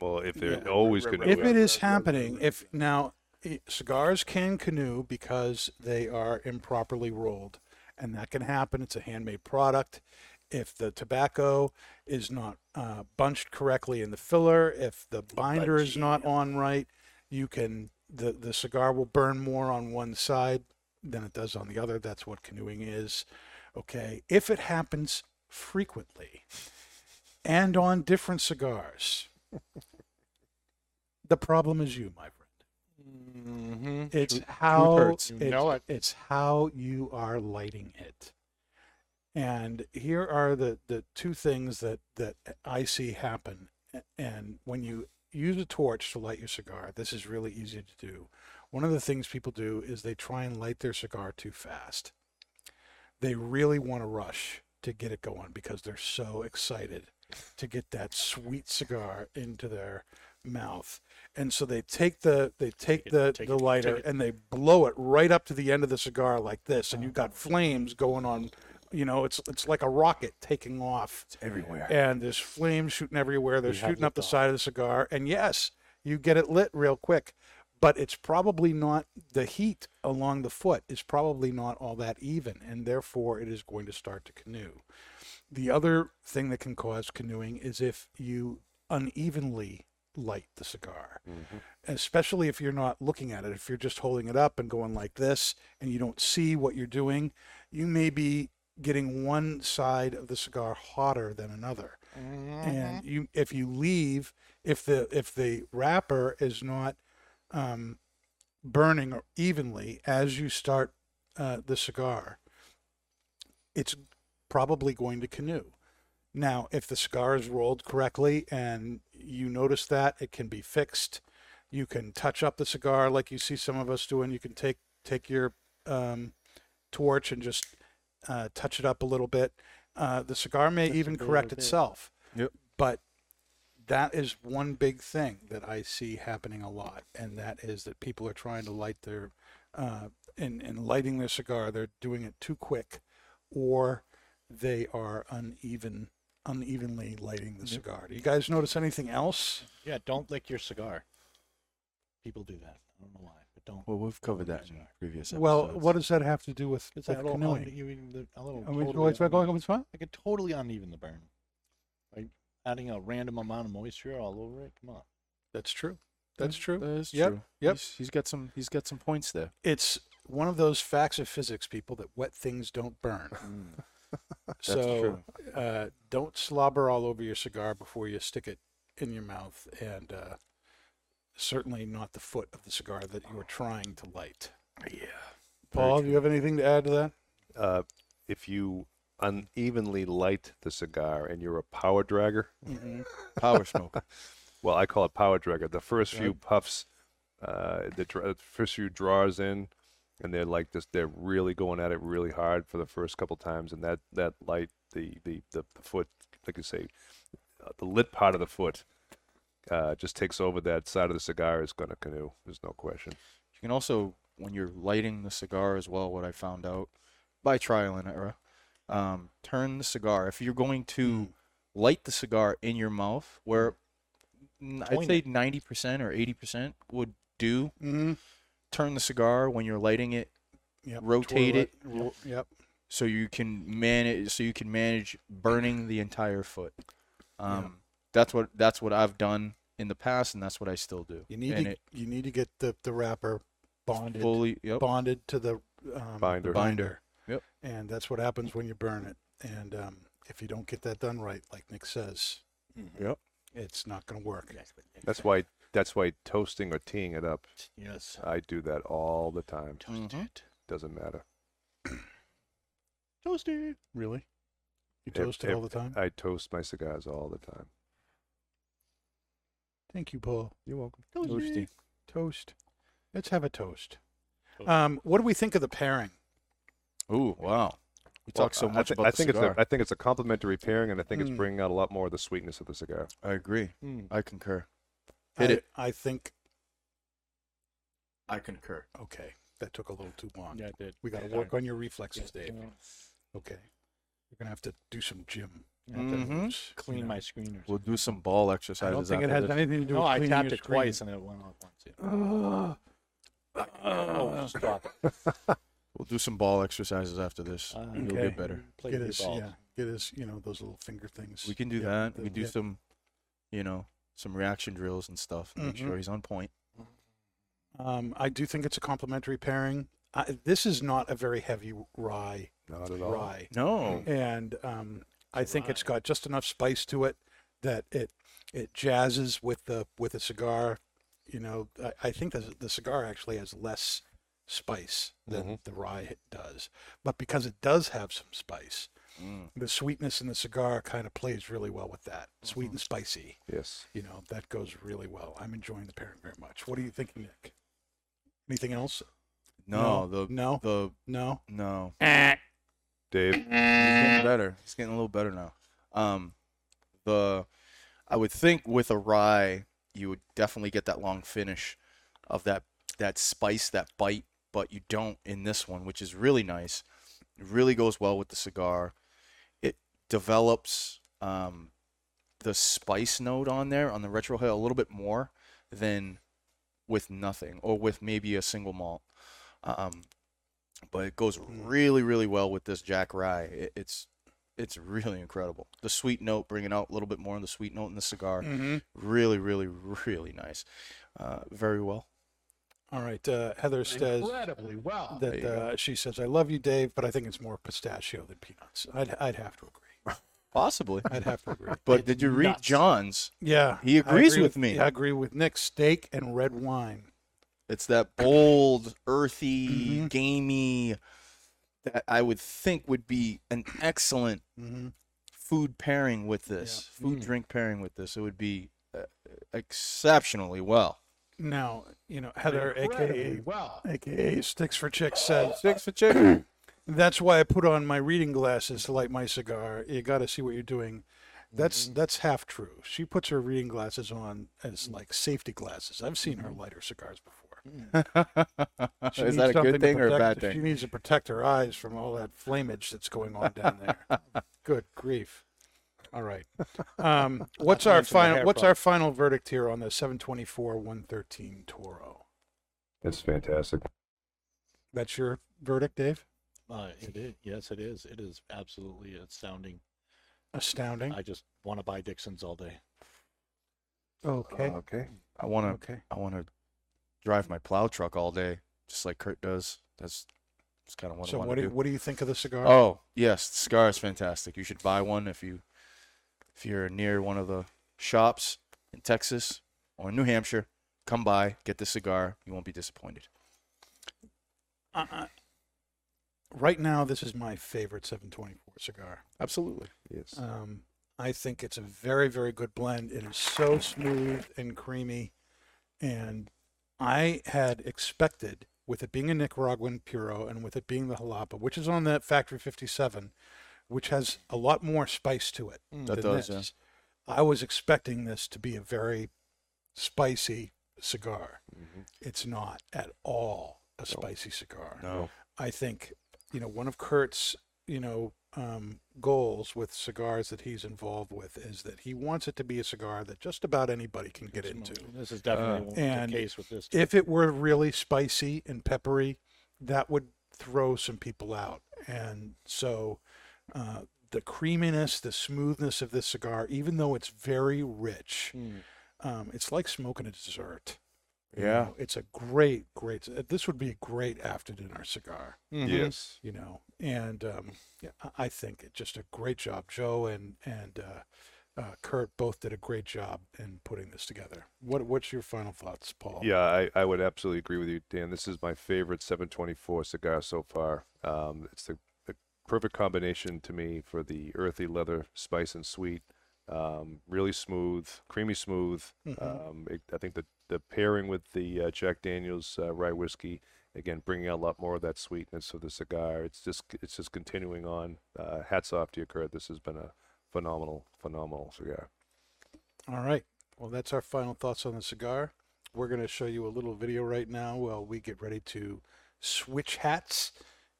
S3: Well, if they're
S1: Yeah.
S3: always going to
S1: If it is happening, if now i- cigars can canoe because they are improperly rolled, and that can happen. It's a handmade product. If the tobacco is not uh, bunched correctly in the filler, if the binder is not on right, you can the the cigar will burn more on one side than it does on the other. That's what canoeing is. Okay. If it happens frequently and on different cigars, the problem is you, my friend.
S2: Mm-hmm.
S1: It's how
S4: hurts.
S2: You know it.
S1: it's how you are lighting it. And here are the, the two things that, that I see happen. And when you use a torch to light your cigar, this is really easy to do. One of the things people do is they try and light their cigar too fast. They really want to rush to get it going because they're so excited to get that sweet cigar into their mouth. And so they take the they take,
S2: it,
S1: the,
S2: take
S1: the lighter
S2: it.
S1: and they blow it right up to the end of the cigar like this, and you've got oh. flames going on. You know, it's it's like a rocket taking off It's
S4: Everywhere.
S1: and there's flames shooting everywhere. They're
S2: have
S1: shooting up the
S2: liftoff.
S1: side of the cigar, and yes, you get it lit real quick, but it's probably not the heat along the foot is probably not all that even, and therefore it is going to start to canoe. The other thing that can cause canoeing is if you unevenly light the cigar, especially if you're not looking at it. If you're just holding it up and going like this, and you don't see what you're doing, you may be getting one side of the cigar hotter than another. And you if you leave if the if the wrapper is not um, burning evenly as you start uh, the cigar it's probably going to canoe. Now if the cigar is rolled correctly and you notice that it can be fixed. You can touch up the cigar like you see some of us doing. You can take take your um, torch and just uh, touch it up a little bit. Uh, the cigar may
S2: Just a
S1: even
S2: little
S1: correct itself
S4: Yep.
S1: but that is one big thing that I see happening a lot, and that is that people are trying to light their, uh, in, in lighting their cigar, they're doing it too quick, or they are uneven, unevenly lighting the mm-hmm. cigar. Do you guys notice anything else?
S2: Yeah, don't lick your cigar. People do that. I don't know why, but don't.
S4: Well, we've covered that in
S2: Cigar.
S4: previous
S1: Well, what does that have to do with,
S2: It's
S1: with
S2: a little,
S1: canoeing?
S2: uneven, a little
S1: Are we
S2: totally
S1: always going
S2: uneven.
S1: on with fun?
S2: I could totally uneven the burn. Like adding a random amount of moisture all over it. Come on.
S1: That's true. That's true.
S4: That is
S1: Yep,
S4: true.
S1: yep.
S4: He's, he's got some. He's got some points there.
S1: It's one of those facts of physics, people, that wet things don't burn. Mm.
S4: That's
S1: so
S4: true.
S1: Uh, don't slobber all over your cigar before you stick it in your mouth and uh, certainly not the foot of the cigar that you are trying to light.
S4: Yeah.
S1: Paul, do you have anything to add to that?
S3: Uh, if you unevenly light the cigar and you're a power dragger,
S4: Power smoke.
S3: well, I call it power dragger. The first few puffs, uh, the dr- first few draws in, and they're like this. They're really going at it really hard for the first couple times, and that that light, the the the, the foot, like you say, uh, the lit part of the foot, uh, just takes over that side of the cigar is going to canoe. There's no question.
S4: You can also, when you're lighting the cigar as well, what I found out by trial and error, um, turn the cigar. If you're going to light the cigar in your mouth, where I'd
S2: Point
S4: say 90% or 80% would do,
S1: Mm-hmm.
S4: Turn the cigar when you're lighting it
S1: Yep.
S4: Rotate
S1: twirl
S4: it.
S1: Ro- Yep.
S4: so you can manage so you can manage burning the entire foot. Um, That's what that's what I've done in the past, and that's what I still do.
S1: You need
S4: and
S1: to
S4: it
S1: you need to get the, the wrapper bonded
S4: fully. Yep.
S1: bonded to the um,
S3: Binder.
S1: the binder.
S4: Yep.
S1: And that's what happens when you burn it. And um, if you don't get that done right, like Nick says,
S4: Yep.
S1: it's not going to work.
S3: That's why that's why toasting or teeing it up.
S2: Yes.
S3: I do that all the time.
S4: Mhm.
S3: Doesn't matter.
S1: Toast it. Really? You
S3: Ev-
S1: toast it all
S3: ev-
S1: the time?
S3: I toast my cigars all the time.
S1: Thank you, Paul.
S3: You're welcome.
S4: Toasty.
S1: Toast. Let's have a toast.
S2: Toast.
S1: Um, what do we think of the pairing?
S4: Ooh, wow. We
S3: Well,
S4: talk so
S3: I
S4: much
S3: thi-
S4: about
S3: I
S4: the
S3: think
S4: cigar.
S3: it's a, I think it's a complimentary pairing, and I think
S1: Mm.
S3: it's bringing out a lot more of the sweetness of the cigar.
S4: I agree.
S2: Mm.
S4: I concur. Hit
S1: I,
S4: it.
S1: I think,
S5: I concur.
S1: okay, that took a little too long.
S2: Yeah, it did.
S1: We got to work on your reflexes, Dave. Okay. You're going to have to do some gym.
S2: I have to
S4: Mhm.
S1: moves, you
S2: Clean
S1: know.
S2: my screeners.
S4: We'll do some ball
S1: I
S4: exercises.
S1: don't think it
S4: after
S1: has
S4: this.
S1: anything to do
S2: no,
S1: with
S2: I
S1: cleaning
S2: tapped
S1: your
S2: it twice and it went off once. Yeah.
S1: Oh,
S2: Oh, stop it.
S4: We'll do some ball exercises after this.
S2: Uh,
S4: You'll
S1: Okay.
S4: get better.
S2: Play
S1: get
S2: with
S1: his, yeah, get his, you know, those little finger things.
S4: We can do
S1: Yeah,
S4: that.
S1: the-
S4: we can do
S1: yeah.
S4: some, you know, some reaction drills and stuff. Make
S1: Mhm.
S4: sure he's on point.
S1: Um, I do think it's a complementary pairing. I, this is not a very heavy rye.
S3: Not at all.
S1: Rye.
S4: No.
S1: and um, I think it's got just enough spice to it that it it jazzes with the with the cigar. You know, I, I think the the cigar actually has less spice than
S3: Mhm.
S1: the rye does, but because it does have some spice,
S4: Mm.
S1: the sweetness in the cigar kind of plays really well with that. Sweet
S4: Mm-hmm.
S1: and spicy,
S3: Yes.
S1: you know, that goes really well. I'm enjoying the pairing very much. What are you thinking, Nick? Anything else?
S4: No, the
S1: no,
S4: the
S1: no.
S4: no.
S3: Dave.
S4: He's getting better. He's getting a little better now. Um, the I would think with a rye, you would definitely get that long finish of that that spice, that bite, but you don't in this one, which is really nice. It really goes well with the cigar. It develops um, the spice note on there on the retrohale a little bit more than with nothing or with maybe a single malt. Um, but it goes really, really well with this Jack Rye. It, it's it's really incredible. The sweet note, bringing out a little bit more of the sweet note in the cigar.
S1: Mm-hmm.
S4: Really, really, really nice. Uh, very well.
S1: All right. Uh, Heather says
S5: Incredibly well.
S1: that
S4: There you go.
S1: uh, she says, "I love you, Dave, but I think it's more pistachio than peanuts." I'd I'd have to agree.
S4: Possibly.
S1: I'd have to agree.
S4: But did you read
S5: nuts.
S4: John's?
S1: Yeah,
S4: He agrees
S1: agree
S4: with me.
S1: I agree with Nick. Steak and red wine.
S4: It's that bold, earthy,
S1: Mhm.
S4: gamey that I would think would be an excellent
S1: Mm-hmm.
S4: food pairing with this, food
S2: Mm.
S4: drink pairing with this. It would be uh, exceptionally well.
S1: Now, you know, Heather,
S5: Incredibly
S1: aka
S5: well.
S1: aka Sticks for Chicks, says
S4: Sticks for chicken.
S1: That's why I put on my reading glasses to light my cigar. You got to see what you're doing. That's
S4: Mm-hmm.
S1: that's half true. She puts her reading glasses on as like safety glasses. I've seen her light her cigars before.
S4: Is that a good
S1: to
S4: thing or a
S1: protect-
S4: bad
S1: She needs to protect her eyes from all that flamage that's going on down there. good grief. All right. Um, what's our final? What's
S2: problem.
S1: our final verdict here on the 724 113 Toro?
S3: It's fantastic.
S1: That's your verdict, Dave?
S2: Uh, it is. Yes, it is. It is absolutely astounding.
S1: Astounding.
S2: I just want to buy Dixon's all day.
S1: Okay.
S3: Okay.
S4: I want to.
S1: Okay.
S4: I want to drive my plow truck all day, just like Kurt does. That's that's kind of what I
S1: So
S4: want
S1: what
S4: to
S1: do,
S4: do.
S1: what do you think of the cigar?
S4: Oh yes, the cigar is fantastic. You should buy one if you if you're near one of the shops in Texas or New Hampshire. come by, get the cigar. You won't be disappointed.
S1: Uh, uh, right now, this is my favorite 724 cigar.
S4: Absolutely.
S3: Yes.
S1: Um, I think it's a very, very good blend. It is so smooth and creamy. And I had expected, with it being a Nicaraguan Puro and with it being the Jalapa, which is on that Factory 57, which has a lot more spice to it.
S4: That
S1: than
S4: does, yeah.
S1: this. I was expecting this to be a very spicy cigar.
S3: Mhm.
S1: It's not at all a spicy cigar.
S3: No.
S1: I think, you know, one of Kurt's, you know, um, goals with cigars that he's involved with is that he wants it to be a cigar that just about anybody can get into.
S2: This is definitely the
S1: and
S2: case with this.
S1: If it were really spicy and peppery, that would throw some people out. And so uh, the creaminess, the smoothness of this cigar, even though it's very rich,
S2: Mm.
S1: um, it's like smoking a dessert. You
S4: Yeah.
S1: know, it's a great, great. This would be a great after dinner cigar
S2: Mhm.
S3: Yes.
S1: you know and um, yeah, I- I think it just a great job. Joe and and uh, uh, Kurt both did a great job in putting this together. What what's your final thoughts, Paul?
S3: Yeah, I, I would absolutely agree with you, Dan. This is my favorite 724 cigar so far. Um, it's the, the perfect combination to me for the earthy leather, spice and sweet. Um, really smooth, creamy smooth.
S1: Mhm.
S3: Um, it, I think the the pairing with the uh, Jack Daniel's uh, rye whiskey, again, bringing out a lot more of that sweetness of the cigar. It's just it's just continuing on. Uh, hats off to you, Kurt. This has been a phenomenal, phenomenal cigar.
S1: All right. Well, that's our final thoughts on the cigar. We're going to show you a little video right now while we get ready to switch hats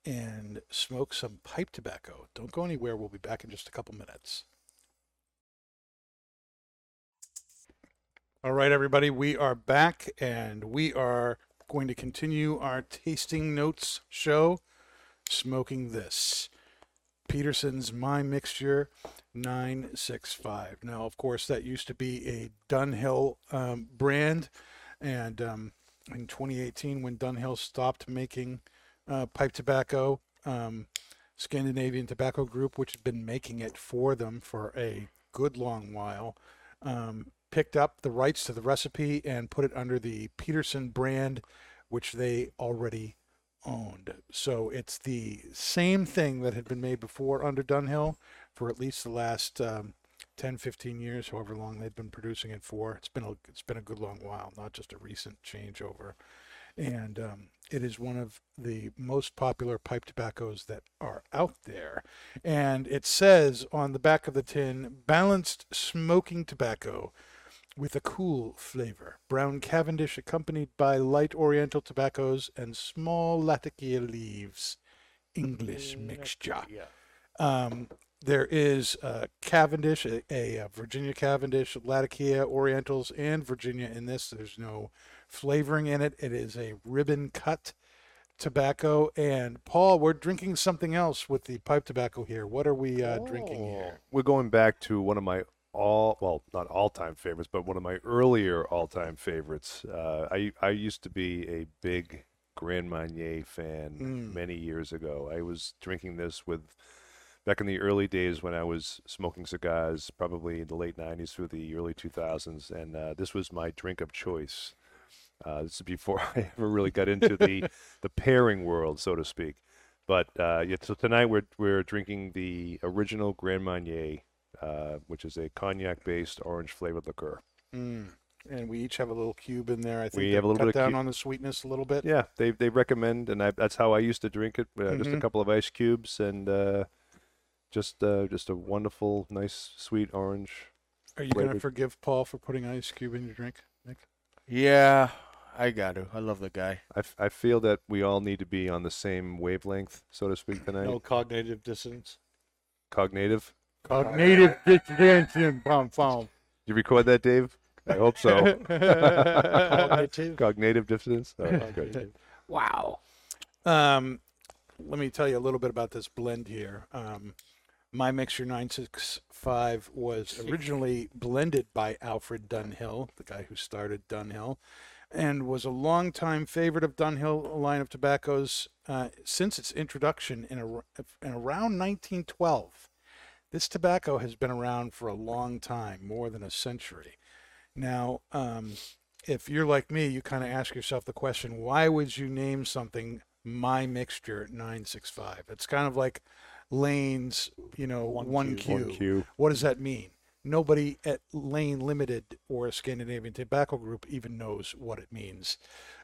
S1: and smoke some pipe tobacco. Don't go anywhere. We'll be back in just a couple minutes. All right, everybody, we are back and we are going to continue our tasting notes show smoking this Peterson's My Mixture 965. Now, of course, that used to be a Dunhill um, brand, and um, in 2018, when Dunhill stopped making uh, pipe tobacco, um, Scandinavian Tobacco Group, which had been making it for them for a good long while, um, picked up the rights to the recipe and put it under the Peterson brand, which they already owned. So it's the same thing that had been made before under Dunhill for at least the last um, 10, 15 years, however long they'd been producing it for. It's been a, it's been a good long while, not just a recent changeover. And um, it is one of the most popular pipe tobaccos that are out there. And it says on the back of the tin, balanced smoking tobacco with a cool flavor. Brown Cavendish accompanied by light oriental tobaccos and small latakia leaves. English mixture.
S2: Yeah.
S1: Um, there is uh, Cavendish, a, a, uh Virginia Cavendish, Latakia Orientals, and Virginia in this. There's no flavoring in it. It is a ribbon cut tobacco. And Paul, we're drinking something else with the pipe tobacco here. What are we uh, drinking here?
S3: We're going back to one of my all well, not all time favorites, but one of my earlier all time favorites. Uh, I I used to be a big Grand Marnier fan
S1: Mm.
S3: many years ago. I was drinking this with back in the early days when I was smoking cigars, probably in the late '90s through the early 2000s, and uh, this was my drink of choice. Uh, this is before I ever really got into the the pairing world, so to speak. But uh, yeah, so tonight we're we're drinking the original Grand Marnier, uh, which is a cognac-based orange flavored liqueur.
S1: Mm. And we each have a little cube in there. I think
S3: We have a little
S1: cut
S3: bit of
S1: down
S3: cu-
S1: on the sweetness a little bit.
S3: Yeah, they they recommend, and I, that's how I used to drink it. Uh, Just a
S1: Mhm.
S3: couple of ice cubes, and uh, just uh, just a wonderful, nice, sweet orange.
S1: Are you going to forgive Paul for putting ice cube in your drink, Nick?
S4: Yeah, I got to. I love the guy.
S3: I, f- I feel that we all need to be on the same wavelength, so to speak, tonight.
S2: No cognitive dissonance.
S3: Cognitive.
S1: Cognitive dissonance. Bum, bum.
S3: You record that, Dave? I hope so.
S2: Cognitive.
S3: Cognitive dissonance. Oh, good.
S1: Wow. Um, let me tell you a little bit about this blend here. Um, my mixture 965 was originally blended by Alfred Dunhill, the guy who started Dunhill, and was a longtime favorite of Dunhill line of tobaccos uh, since its introduction in, a, in around 1912. This tobacco has been around for a long time, more than a century. Now, um, if you're like me, you kind of ask yourself the question, why would you name something my mixture 965? It's kind of like Lane's, you know,
S2: One
S1: 1Q.
S2: Q.
S3: One Q.
S1: What does that mean? Nobody at Lane Limited or Scandinavian Tobacco Group even knows what it means.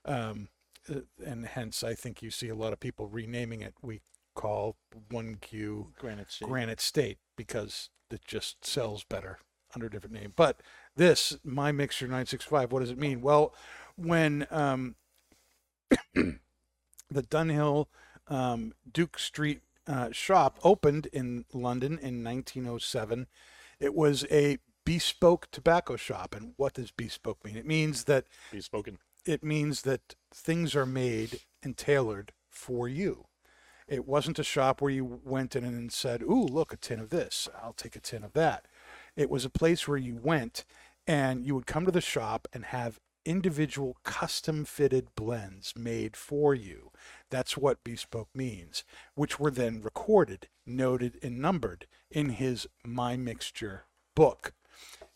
S1: Um, uh, and hence, I think you see a lot of people renaming it. We call 1Q
S2: Granite State.
S1: Granite State because it just sells better under a different name. But this, my mixture 965, what does it mean? Well, when um, the Dunhill um, Duke Street uh, shop opened in London in 1907, it was a bespoke tobacco shop. And what does bespoke mean? It means that
S2: Be spoken.
S1: it means that things are made and tailored for you. It wasn't a shop where you went in and said, "Ooh, look, a tin of this. I'll take a tin of that." It was a place where you went and you would come to the shop and have individual custom fitted blends made for you. That's what bespoke means, which were then recorded, noted, and numbered in his My Mixture book.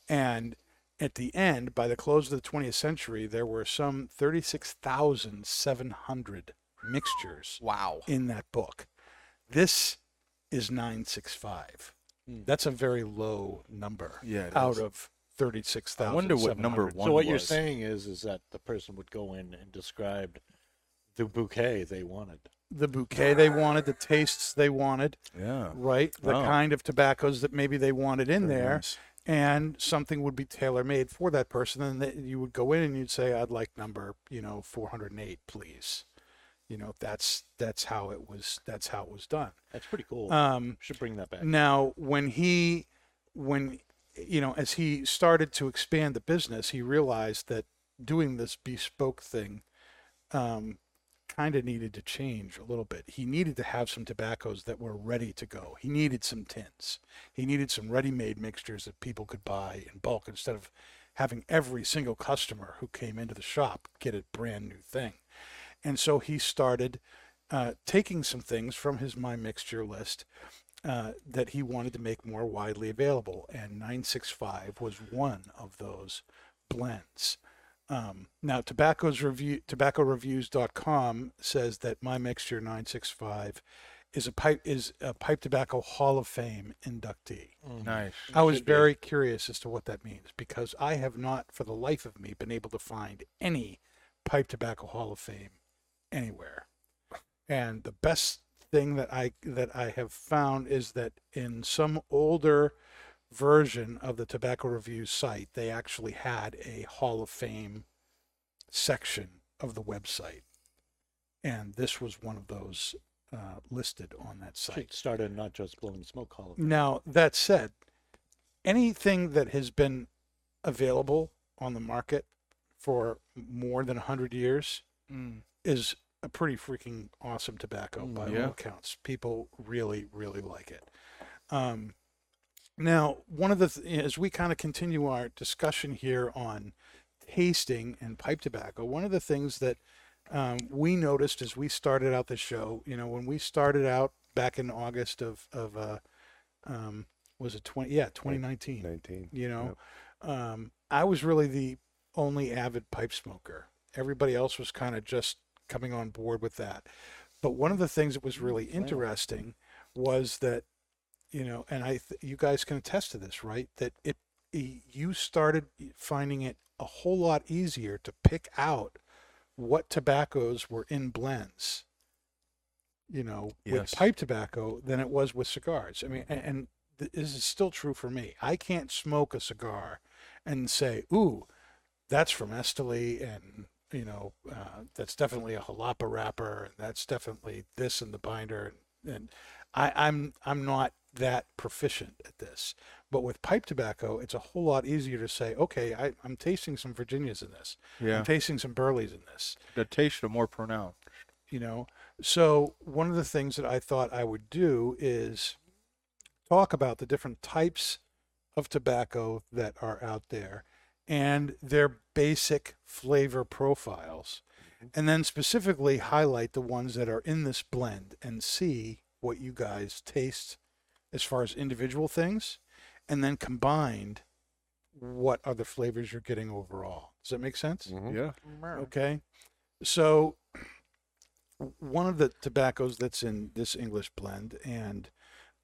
S1: And at the end, by the close of the 20th century, there were some 36,700 mixtures
S4: Wow.
S1: in that book. This is 965.
S2: Hmm.
S1: That's a very low number
S4: Yeah.
S1: out
S4: is.
S1: of 36,000.
S4: I wonder what number one was.
S2: So what you're saying is, is that the person would go in and describe the bouquet they wanted.
S1: The bouquet they wanted, the tastes they wanted,
S4: Yeah.
S1: right? The
S4: Wow.
S1: kind of tobaccos that maybe they wanted in
S4: Very
S1: there.
S4: nice.
S1: and something would be tailor made for that person and that you would go in and you'd say i'd like number you know 408 please you know that's that's how it was that's how it was done.
S2: That's pretty cool.
S1: um
S2: Should bring that back.
S1: now when he when you know as he started to expand the business he realized that doing this bespoke thing um kind of needed to change a little bit. He needed to have some tobaccos that were ready to go. He needed some tins he needed some ready-made mixtures that people could buy in bulk instead of having every single customer who came into the shop get a brand new thing and so he started uh, taking some things from his my mixture list uh, that he wanted to make more widely available, and 965 was one of those blends. Um, now, tobacco's review, tobaccoreviews.com says that my mixture 965 is a pipe is a pipe tobacco Hall of Fame inductee.
S4: Nice.
S1: I was
S2: should be.
S1: very curious as to what that means because I have not, for the life of me, been able to find any pipe tobacco Hall of Fame anywhere. And the best thing that I that I have found is that in some older version of the Tobacco Review site, they actually had a Hall of Fame section of the website, and this was one of those uh, listed on that site.
S2: Should start a not just blowing smoke hall. of-
S1: Now, that said, anything that has been available on the market for more than 100 years
S4: Mm.
S1: Is a pretty freaking awesome tobacco
S2: Mm,
S1: by
S4: yeah.
S1: all accounts. People really, really like it. Um, now, one of the, th- as we kind of continue our discussion here on tasting and pipe tobacco, one of the things that um, we noticed as we started out the show, you know, when we started out back in August of, of uh, um, was it 20, yeah, 2019
S3: 19.
S1: you know um, i was really the only avid pipe smoker everybody else was kind of just coming on board with that. But one of the things that was mm, really interesting was that you know and i th- you guys can attest to this right that it you started finding it a whole lot easier to pick out what tobaccos were in blends you know with pipe tobacco than it was with cigars. I mean and, mm-hmm. and th- this is still true for me. I can't smoke a cigar and say ooh that's from esteli and you know uh, that's definitely a jalapa wrapper and that's definitely this in the binder and, and I, i'm i'm not that proficient at this. But with pipe tobacco it's a whole lot easier to say okay I, i'm tasting some virginias in this.
S4: Yeah.
S1: i'm tasting some burleys in this.
S4: The taste are more pronounced.
S1: you know? So one of the things that i thought i would do is talk about the different types of tobacco that are out there and their basic flavor profiles and then specifically highlight the ones that are in this blend and see what you guys taste as far as individual things and then combined what are the flavors you're getting overall Does that make sense?
S3: Mhm.
S4: Yeah.
S1: Okay. So one of the tobaccos that's in this English blend and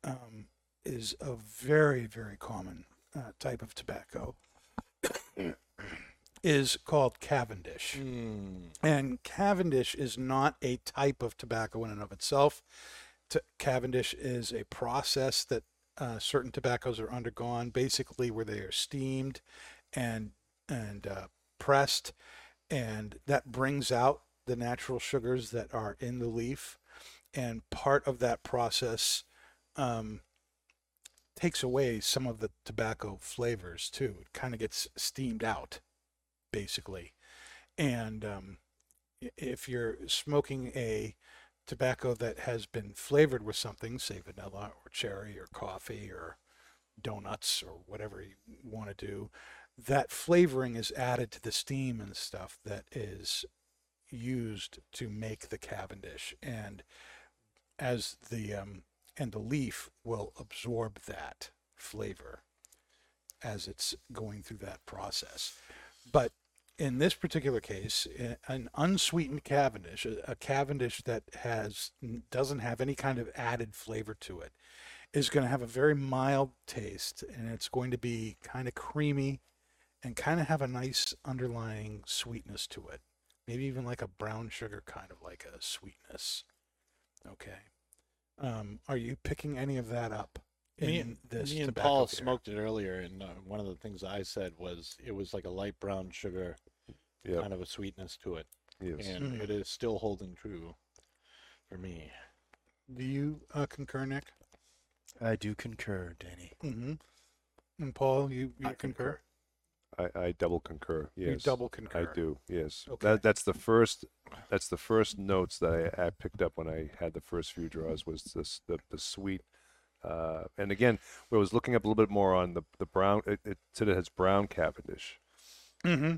S1: um, is a very, very common uh, type of tobacco is called Cavendish.
S2: Mm.
S1: And Cavendish is not a type of tobacco in and of itself. T- Cavendish is a process that uh, certain tobaccos are undergone, basically where they are steamed and and uh, pressed, and that brings out the natural sugars that are in the leaf, and part of that process um, takes away some of the tobacco flavors too. It kind of gets steamed out, basically, and um, if you're smoking a tobacco that has been flavored with something, say vanilla or cherry or coffee or donuts or whatever you want to do, that flavoring is added to the steam and stuff that is used to make the Cavendish. And as the um, and the leaf will absorb that flavor as it's going through that process. But in this particular case, an unsweetened Cavendish, a Cavendish that has doesn't have any kind of added flavor to it, is going to have a very mild taste, and it's going to be kind of creamy, and kind of have a nice underlying sweetness to it. Maybe even like a brown sugar kind of like a sweetness. Okay. Um, are you picking any of that up in
S2: Me, and-
S1: this
S2: me and Paul
S1: here?
S2: smoked it earlier, and uh, one of the things I said was it was like a light brown sugar,
S3: Yep.
S2: kind of a sweetness to it,
S3: Yes.
S2: and
S1: Mm.
S2: it is still holding true for me.
S1: Do you uh, concur, Nick?
S4: I do concur, Danny.
S1: Mm-hmm. And Paul, you, you
S5: I
S1: concur?
S3: I, I double concur. Yes.
S1: You double concur.
S3: I do. Yes.
S1: Okay.
S3: That that's the first that's the first notes that I, I picked up when I had the first few draws was this the the sweet. Uh, and again, I was looking up a little bit more on the the brown. It, it said it has brown Cavendish.
S1: Mm-hmm.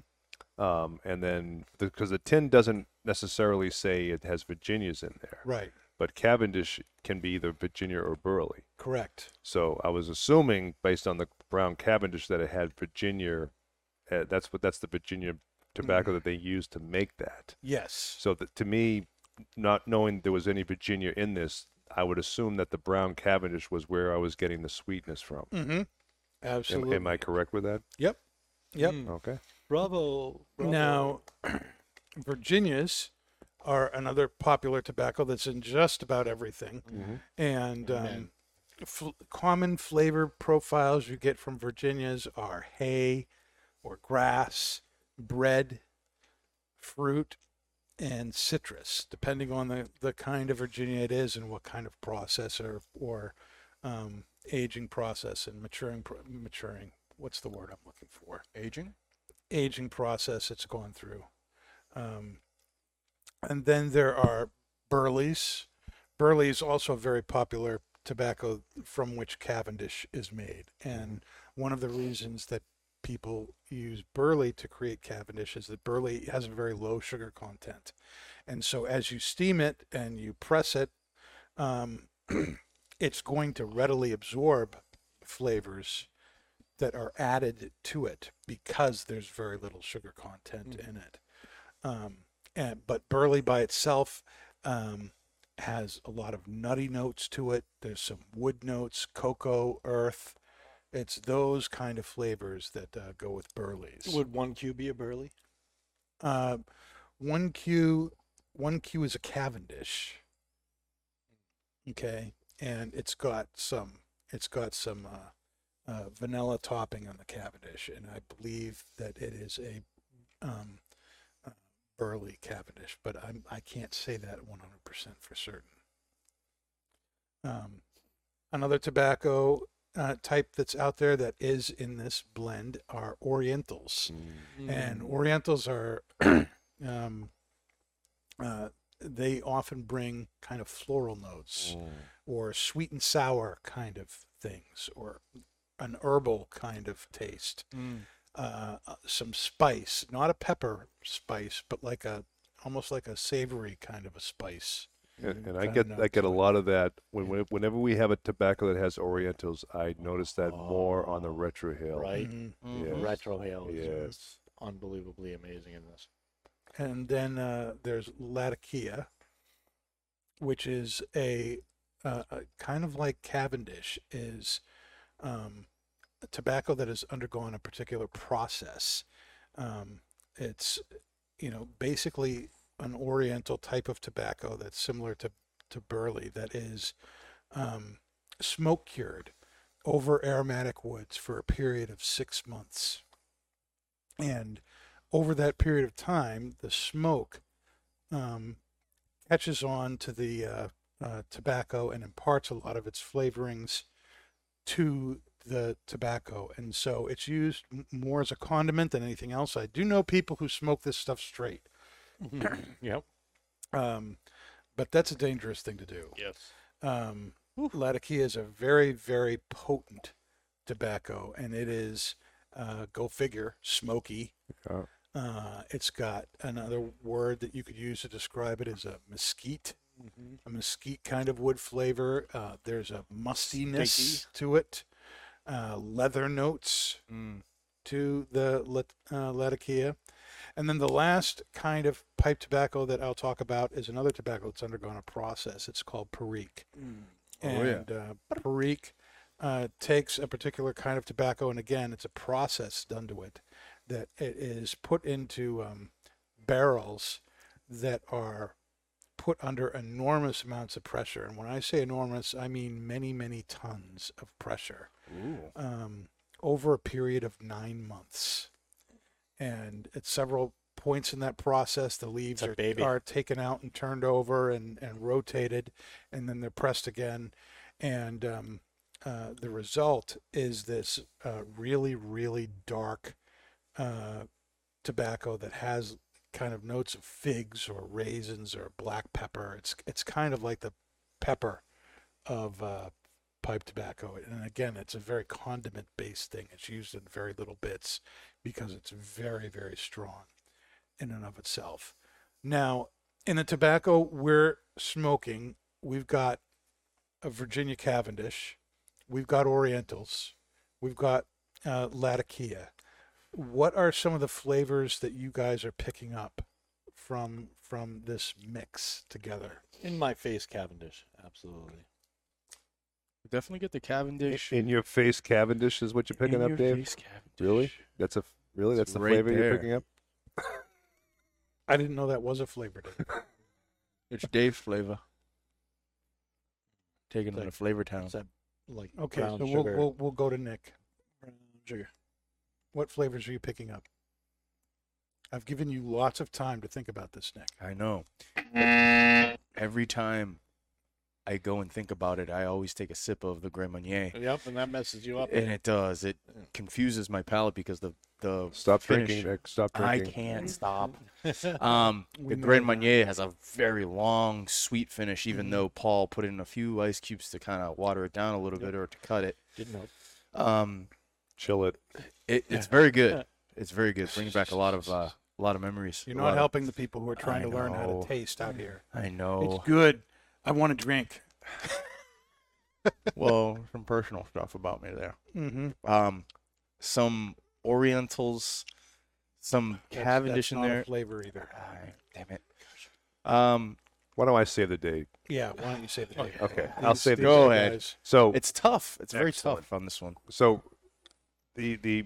S3: Um, and then because the, tin doesn't necessarily say it has Virginias in there,
S1: Right.
S3: but Cavendish can be either Virginia or Burley.
S1: Correct.
S3: So I was assuming, based on the brown Cavendish, that it had Virginia. Uh, that's what that's the Virginia tobacco that they use to make that.
S1: Yes.
S3: So that, to me, not knowing there was any Virginia in this, I would assume that the brown Cavendish was where I was getting the sweetness from.
S1: Mm-hmm.
S3: Am,
S1: Absolutely.
S3: am I correct with that?
S1: Yep. Yep.
S2: Mm.
S3: Okay.
S2: Bravo. bravo.
S1: Now, Virginias are another popular tobacco that's in just about everything.
S3: Mhm.
S1: And um,
S2: Amen.
S1: f- common flavor profiles you get from Virginias are hay or grass, bread, fruit, and citrus, depending on the, the kind of Virginia it is and what kind of process or, or um, aging process and maturing, maturing. What's the word I'm looking for?
S4: Aging?
S1: aging process it's gone through. Um, and then there are Burleys. Burley is also a very popular tobacco from which Cavendish is made. And one of the reasons that people use Burley to create Cavendish is that Burley has a very low sugar content. And so as you steam it and you press it, um, it's going to readily absorb flavors that are added to it because there's very little sugar content in it. Um, and but Burley by itself um, has a lot of nutty notes to it. There's some wood notes, cocoa, earth. It's those kind of flavors that uh, go with Burleys.
S2: Would one Q be a Burley?
S1: Uh, one Q, one Q is a Cavendish. Okay, and it's got some, it's got some uh, uh, vanilla topping on the Cavendish, and I believe that it is a um, uh, Burley Cavendish, but I'm I can't say that 100% for certain. Um, another tobacco uh, type that's out there that is in this blend are Orientals and Orientals are um, uh, they often bring kind of floral notes or sweet and sour kind of things or an herbal kind of taste. Uh, uh, some spice, not a pepper spice, but like a almost like a savory kind of a spice.
S3: And, and I get I get a lot of that when when- whenever we have a tobacco that has Orientals, I notice that more on the retrohale.
S2: Right.
S1: Mhm.
S4: Mm-hmm.
S3: Yes.
S2: Retrohale.
S3: Yes.
S2: unbelievably amazing in this.
S1: And then uh, there's Latakia, which is a, uh, a kind of like Cavendish, is um, a tobacco that has undergone a particular process. Um, it's, you know, basically an Oriental type of tobacco that's similar to, to burley that is um, smoke cured over aromatic woods for a period of six months. And over that period of time, the smoke um, catches on to the uh, uh, tobacco and imparts a lot of its flavorings to the tobacco. And so it's used more as a condiment than anything else. I do know people who smoke this stuff straight,
S2: Yep.
S1: um, but that's a dangerous thing to do.
S2: Yes.
S1: Um, Latakia is a very, very potent tobacco, and it is, uh, go figure, smoky.
S3: Yeah.
S1: Uh, it's got another word that you could use to describe it is a mesquite, a mesquite kind of wood flavor. Uh, there's a mustiness
S2: Sticky.
S1: to it, uh, leather notes
S4: Mm.
S1: to the Lat- uh, Latakia. And then the last kind of pipe tobacco that I'll talk about is another tobacco that's undergone a process. It's called Perique.
S4: Oh, yeah.
S1: And uh, Perique uh, takes a particular kind of tobacco, and again, it's a process done to it that it is put into um, barrels that are put under enormous amounts of pressure. And when I say enormous, I mean many, many tons of pressure um, over a period of nine months. And at several points in that process, the leaves are, are taken out and turned over and, and rotated, and then they're pressed again. And um, uh, the result is this uh, really, really dark uh, tobacco that has kind of notes of figs or raisins or black pepper. It's it's kind of like the pepper of uh, pipe tobacco. And again, it's a very condiment based thing. It's used in very little bits because it's very, very strong in and of itself. Now, in the tobacco we're smoking, we've got a Virginia Cavendish, we've got Orientals, we've got uh, Latakia. What are some of the flavors that you guys are picking up from from this mix together?
S2: In my face, Cavendish. Absolutely.
S4: Definitely get the Cavendish.
S3: In your face, Cavendish is what you're picking
S4: In
S3: up,
S4: your
S3: Dave.
S4: face Cavendish.
S3: Really? That's a really that's
S4: It's
S3: the
S4: right
S3: flavor
S4: there.
S3: you're picking up.
S1: I didn't know that was a flavor. Dave.
S4: It's Dave's flavor. Taking him
S2: Like-
S4: to Flavor Town.
S2: That like
S1: Okay,
S2: brown
S1: so we'll,
S2: sugar.
S1: we'll we'll go to Nick.
S2: brown sugar.
S1: What flavors are you picking up? I've given you lots of time to think about this, Nick.
S4: I know. Every time I go and think about it, I always take a sip of the Grand Marnier.
S2: Yep, and that messes you up.
S4: And it does. It confuses my palate because the the
S3: Stop
S4: finish-
S3: drinking, Nick. Stop
S4: I can't stop. Um, the
S1: know
S4: Grand
S1: that.
S4: Marnier has a very long, sweet finish,
S1: Mm-hmm.
S4: even though Paul put in a few ice cubes to kind of water it down a little
S2: Yep.
S4: bit or to cut it.
S2: Didn't help.
S4: Um,
S3: Chill it.
S4: it, it's very good. It's very good. Brings back a lot of uh, a lot of memories.
S1: You're not
S4: lot of-
S1: helping the people who are trying
S4: I
S1: to learn how to taste out here.
S4: I know.
S1: It's good. I want to drink.
S4: well, some personal stuff about me there.
S1: Mm-hmm.
S4: Um, some Orientals, some Cavendish in
S1: not
S4: there.
S1: A flavor either.
S4: Ay, damn it. Um,
S3: Why don't I save the date?
S1: Yeah. Why don't you say the date?
S3: Okay, I'll
S1: These-
S3: say the
S1: these
S4: Go ahead.
S1: guys-
S3: So
S4: it's tough. It's very
S3: Excellent.
S4: tough on this one.
S3: so the the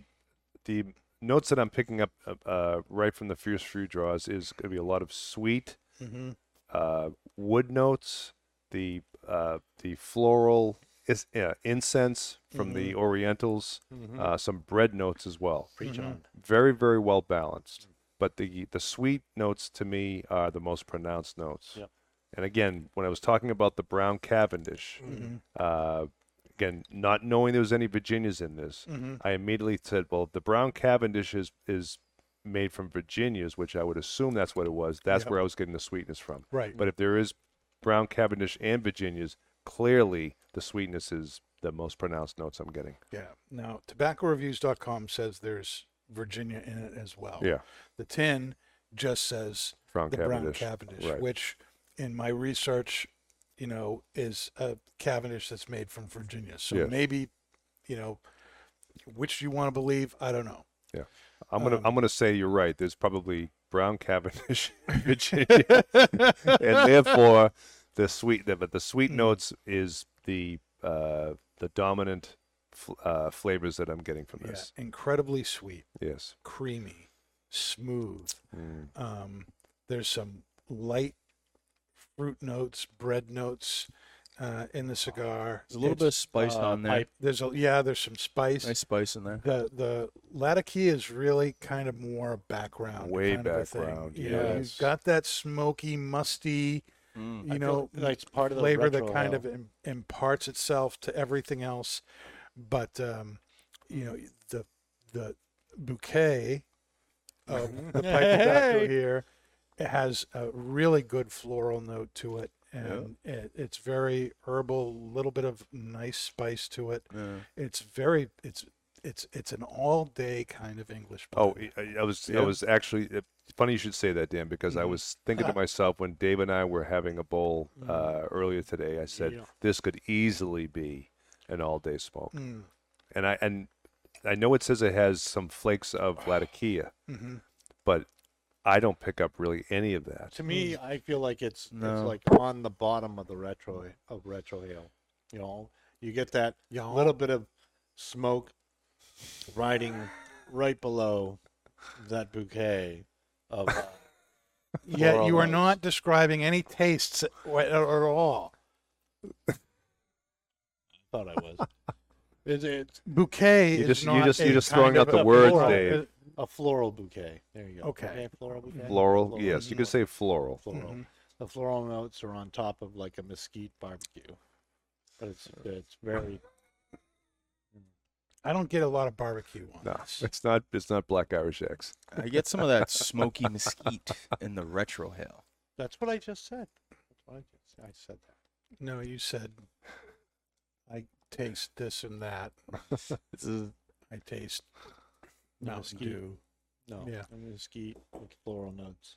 S3: the notes that I'm picking up uh, uh, right from the fierce fruit draws is going to be a lot of sweet
S1: Mhm.
S3: uh, wood notes, the uh, the floral is, uh, incense from the Orientals,
S2: Mm-hmm.
S3: uh, some bread notes as well.
S2: Preach
S1: Mhm.
S3: Very very well balanced. But the the sweet notes to me are the most pronounced notes.
S2: Yep.
S3: And again, when I was talking about the brown Cavendish,
S1: Mhm.
S3: uh, again, not knowing there was any Virginias in this,
S1: Mhm.
S3: I immediately said, well, the brown Cavendish is, is made from Virginias, which I would assume that's what it was. That's
S1: Yep.
S3: where I was getting the sweetness from.
S1: Right.
S3: But if there is brown Cavendish and Virginias, clearly the sweetness is the most pronounced notes I'm getting.
S1: Yeah. Now, tobaccoreviews.com says there's Virginia in it as well.
S3: Yeah,
S1: The tin just says
S3: brown
S1: the
S3: Cavendish.
S1: brown Cavendish,
S3: Right.
S1: which in my research, you know, is a Cavendish that's made from Virginia. So
S3: Yes.
S1: maybe, you know, which you want to believe, I don't know.
S3: I'm gonna
S1: Um,
S3: I'm gonna say you're right. There's probably brown Cavendish, in Virginia, and therefore the sweet the, but the sweet
S1: Mm.
S3: notes is the uh, the dominant f- uh, flavors that I'm getting from
S1: Yeah,
S3: this.
S1: incredibly sweet,
S3: Yes.
S1: creamy, smooth.
S3: Mm.
S1: Um, there's some light fruit notes, bread notes uh, in the cigar.
S4: There's a little bit of spice
S2: uh,
S4: on there.
S2: pipe.
S1: There's a yeah. There's some spice.
S4: Nice spice in there.
S1: The the Latakia is really kind of more background.
S3: Way
S1: kind of
S3: background,
S1: You know,
S3: yes.
S1: you've got that smoky, musty,
S4: Mm.
S1: you
S2: I
S1: know,
S2: feel like part of the
S1: flavor that kind
S2: ale.
S1: of Im- imparts itself to everything else. But um, you know, the the bouquet of the pipe tobacco
S2: Hey!
S1: here it has a really good floral note to it, and it, it's very herbal. little bit of nice spice to it.
S4: Yeah.
S1: It's very it's it's it's an all day kind of English.
S3: Oh. I, I was I was actually funny you should say that, Dan, because I
S1: Mhm.
S3: was thinking to myself when Dave and I were having a bowl
S1: Mm.
S3: uh, earlier today. I said
S2: Yeah.
S3: this could easily be an all day smoke,
S1: Mm,
S3: and I and I know it says it has some flakes of Latakia,
S1: mhm.
S3: but I don't pick up really any of that.
S2: To me, I feel like it's it's like on the bottom of the retro of retrohale. You know, you get that
S1: Y'all-
S2: little bit of smoke riding right below that bouquet of. Uh,
S1: Yet you are
S2: notes.
S1: not describing any tastes at, at all.
S2: thought I was. It's, it's
S1: Bouquet
S3: You
S1: is
S3: just- you
S1: not
S3: just-
S1: a
S3: you're just
S1: kind
S3: throwing
S1: of
S3: out the
S1: a
S3: words,
S1: floral.
S3: Dave.
S2: A floral bouquet. There you go.
S1: Okay.
S2: floral bouquet.
S3: Floral, yes, you could say floral.
S2: floral.
S1: Mhm.
S2: The floral notes are on top of like a mesquite barbecue, but it's it's very
S1: I don't get a lot of barbecue on
S3: No,
S1: this.
S3: it's not. It's not Black Irish X.
S4: I get some of that smoky mesquite in the retrohale.
S2: That's what I just said. That's what I just I said that.
S1: No, you said I taste this and that.
S4: This is
S1: I taste Mountain
S2: Mesquite.
S1: Dew.
S2: No,
S1: Yeah.
S2: a mesquite with floral notes.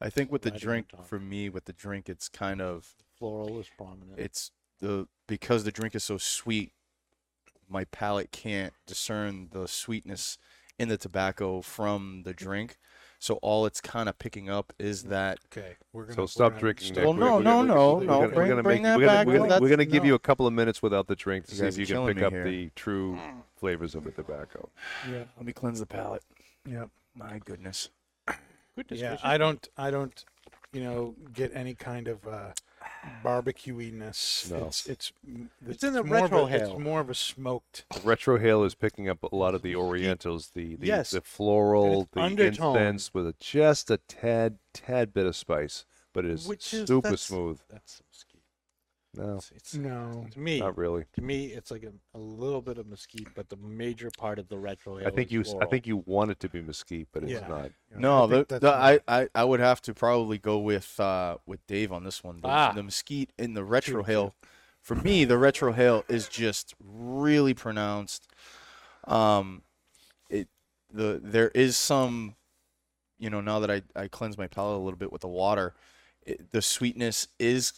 S4: I think with the
S2: Right at the
S4: drink
S2: top.
S4: for me with the drink it's kind of
S2: Floral is prominent.
S4: it's the because the drink is so sweet my palate can't discern the sweetness in the tobacco from the drink so all it's kind of picking up is that
S1: Okay, we're gonna.
S3: So
S1: we're
S3: stop
S1: gonna
S3: drinking,
S1: stop-
S3: Nick.
S4: Well,
S3: We're-
S4: no,
S3: we're
S4: no,
S3: gonna-
S4: no,
S3: we're
S4: no,
S3: gonna-
S4: bring-
S3: we're gonna
S4: bring
S3: make-
S4: that
S3: we're gonna-
S4: back.
S3: We're gonna, we're gonna give you a couple of minutes without the drink to
S4: You
S3: see if you can pick up
S4: here.
S3: the true flavors of the tobacco.
S1: Yeah,
S4: let me cleanse the palate
S1: Yep.
S4: my goodness
S2: Goodness
S1: yeah. I don't. I don't. You know, get any kind of uh, barbecueiness.
S3: No.
S1: It's it's
S2: It's in the
S1: more of
S2: retro
S1: a- It's more of a smoked.
S3: Retrohale is picking up a lot of the orientals, the the,
S2: Yes.
S3: the floral, the
S2: undertone.
S3: incense with a, just a tad tad bit of spice, but it is
S2: Which is-
S3: super
S2: that's-
S3: smooth.
S2: That's mesquite.
S3: No,
S2: It's, it's,
S1: No.
S2: to me,
S3: not really.
S2: to me, it's like a, a little bit of mesquite, but the major part of the retro
S3: I think
S2: is
S3: you s- I
S2: floral.
S3: think you want it to be mesquite, but it's
S1: Yeah.
S3: not.
S4: no
S1: I
S4: the,
S1: think that's
S4: the, I. I i would have to probably go with uh with dave on this one the,
S2: Ah.
S4: the mesquite in the retrohale for me the retrohale is just really pronounced um it the there is some you know now that i i cleanse my palate a little bit with the water it, the sweetness is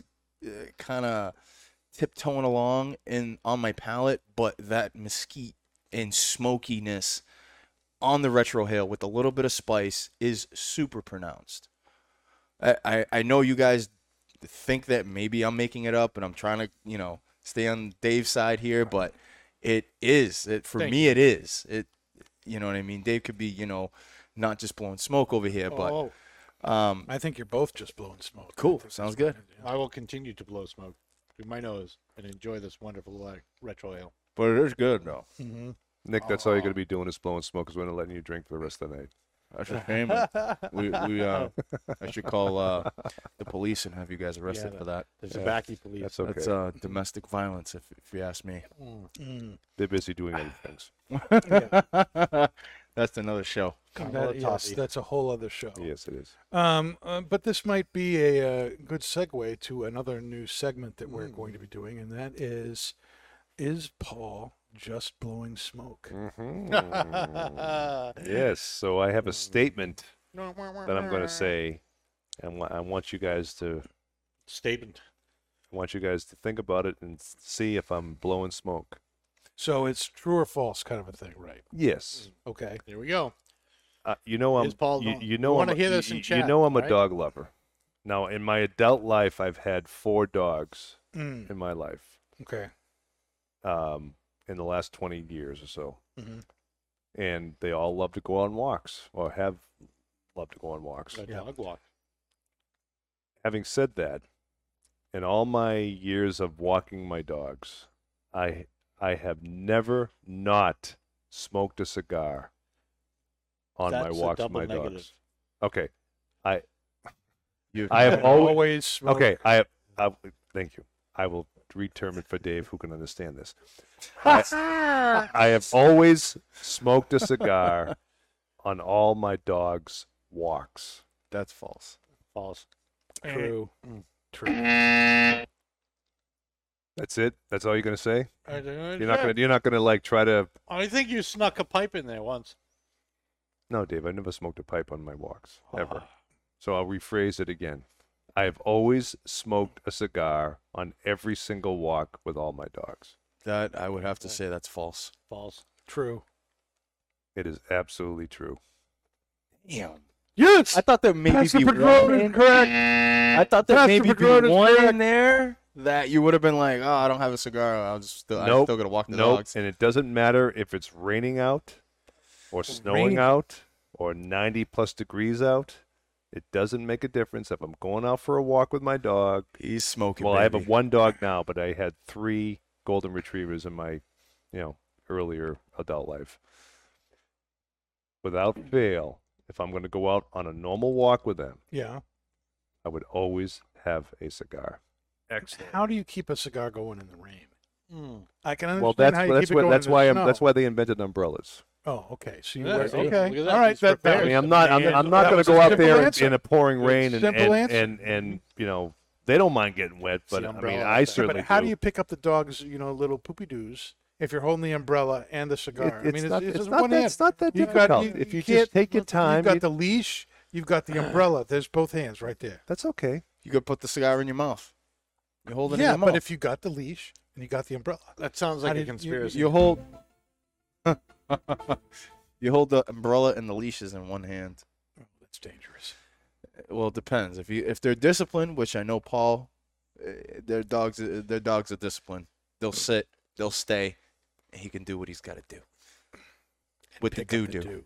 S4: kind of tiptoeing along in on my palate but that mesquite and smokiness on the retrohale with a little bit of spice is super pronounced. I, I i know you guys think that maybe i'm making it up and i'm trying to you know stay on dave's side here but it is. It for
S2: Thank
S4: me it is. It you know what i mean? Dave could be you know not just blowing smoke over here but
S2: Oh,
S4: um
S1: I think you're both just blowing smoke.
S4: Cool. Sounds good.
S1: what it is, yeah.
S2: I will continue to blow smoke through my nose and enjoy this wonderful like, retrohale.
S4: but it is good though
S1: Mhm.
S3: Nick, that's all you're going to be doing is blowing smoke because we're not letting you drink for the rest of the night.
S4: that's a shame we, we uh i should call uh the police and have you guys arrested
S2: Yeah,
S4: for that
S2: There's
S3: Yeah.
S2: a backy police.
S3: That's okay.
S4: that's uh domestic violence if, if you ask me
S2: Mm.
S1: Mm.
S3: They're busy doing other things.
S4: that's another show
S1: That- yes, that's a whole other show.
S3: Yes, it is.
S1: Um, uh, but this might be a, uh good segue to another new segment that we're going to be doing, and that is, is Paul just blowing smoke?
S3: Mhm. yes. So I have a statement that I'm going to say, and I want you guys to
S2: Statement.
S3: I want you guys to think about it and see if I'm blowing smoke.
S1: So it's true or false kind of a thing, right?
S3: Yes.
S1: Okay.
S2: Here we go.
S3: uh, you know I'm
S2: Is Paul
S3: you, you know
S2: wanna
S3: I'm, you-
S2: this in
S3: you, know I'm a
S2: right?
S3: dog lover. Now, in my adult life, I've had four dogs
S1: Mm,
S3: in my life.
S1: okay.
S3: Um, in the last 20 years or so,
S1: hmm
S3: and they all love to go on walks or have loved to go on walks.
S2: A
S1: Yeah.
S2: dog walk.
S3: Having said that, in all my years of walking my dogs, I I have never not smoked a cigar on my
S2: That's a
S3: walks with
S2: double
S3: my
S2: negative.
S3: dogs. Okay, I
S4: You,
S3: I have always
S1: always smoke-
S3: okay. I have. I, thank you. I will reterm it for Dave, who can understand this. I, I have always smoked a cigar on all my dogs' walks.
S4: That's false.
S2: False.
S1: True.
S2: Mm.
S1: True.
S3: That's it. That's all you're gonna say.
S2: I,
S3: You're not gonna. You're not gonna like try to.
S2: I think you snuck a pipe in there once.
S3: No, Dave. I never smoked a pipe on my walks ever.
S2: Ah.
S3: So I'll rephrase it again. I have always smoked a cigar on every single walk with all my dogs.
S4: That I would have to say that's false.
S2: False.
S1: True.
S3: It is absolutely true.
S4: Damn.
S1: Yes.
S4: I thought there maybe
S1: Pastor
S4: be
S1: Padron
S4: one.
S1: correct.
S4: I thought there
S1: Pastor
S4: maybe be
S1: Padron
S4: one
S1: correct.
S4: in there that you would have been like, oh, I don't have a cigar. I'll just still, I'm still gonna walk the
S3: Nope.
S4: dogs.
S3: And it doesn't matter if it's raining out or snowing
S1: Raining.
S3: out or 90 plus degrees out. It doesn't make a difference if I'm going out for a walk with my dog.
S4: He's smoking.
S3: Well, I have a one dog now, but I had three golden retrievers in my, you know, earlier adult life. Without fail, if I'm going to go out on a normal walk with them,
S1: Yeah.
S3: I would always have a cigar. Excellent.
S1: How do you keep a cigar going in the rain?
S2: Mm.
S1: I can understand
S3: Well, that's
S1: how you
S3: that's
S1: keep it going
S3: that's
S1: in the
S3: why I'm,
S1: snow.
S3: that's why they invented umbrellas.
S1: Oh, okay. So you
S2: Yeah,
S1: wear,
S2: see?
S1: okay.
S2: Look at that.
S1: All right.
S2: He's
S1: That,
S2: prepared.
S3: I
S1: that,
S3: mean, I'm not I'm, I'm not
S1: that
S3: going
S1: was
S3: to
S1: a
S3: go out
S1: simple
S3: there in,
S1: answer.
S3: in a pouring rain and
S1: Simple
S3: and,
S1: answer.
S3: and and you know they don't mind getting wet,
S2: It's the
S3: but I mean
S2: umbrella
S3: I
S2: effect.
S1: Yeah,
S3: certainly
S1: but how
S3: do.
S1: do you pick up the dog's, you know, little poopy doos if you're holding the umbrella and the cigar?
S3: It-
S1: I mean,
S3: it's
S1: it's,
S3: not-
S1: it's,
S3: it's
S1: just
S3: not
S1: one
S3: that-
S1: hand.
S3: it's not that
S1: You've got-
S3: difficult.
S1: you-
S3: If you
S1: can't-
S3: just take your time,
S1: You've got
S3: you-
S1: the leash. You've got the umbrella. There's both hands right there.
S3: That's okay.
S4: You could put the cigar in your mouth. You hold it in
S1: Yeah,
S4: your mouth.
S1: but if you got the leash and you got the umbrella,
S2: That sounds like a
S1: did you-
S2: conspiracy.
S4: you hold, you hold the umbrella and the leashes in one hand.
S1: oh, that's dangerous.
S4: Well, it depends. If you if they're disciplined, which I know Paul, uh, their dogs uh, their dogs are disciplined. They'll sit, they'll stay, and he can do what he's got to do. With the do do.
S1: do.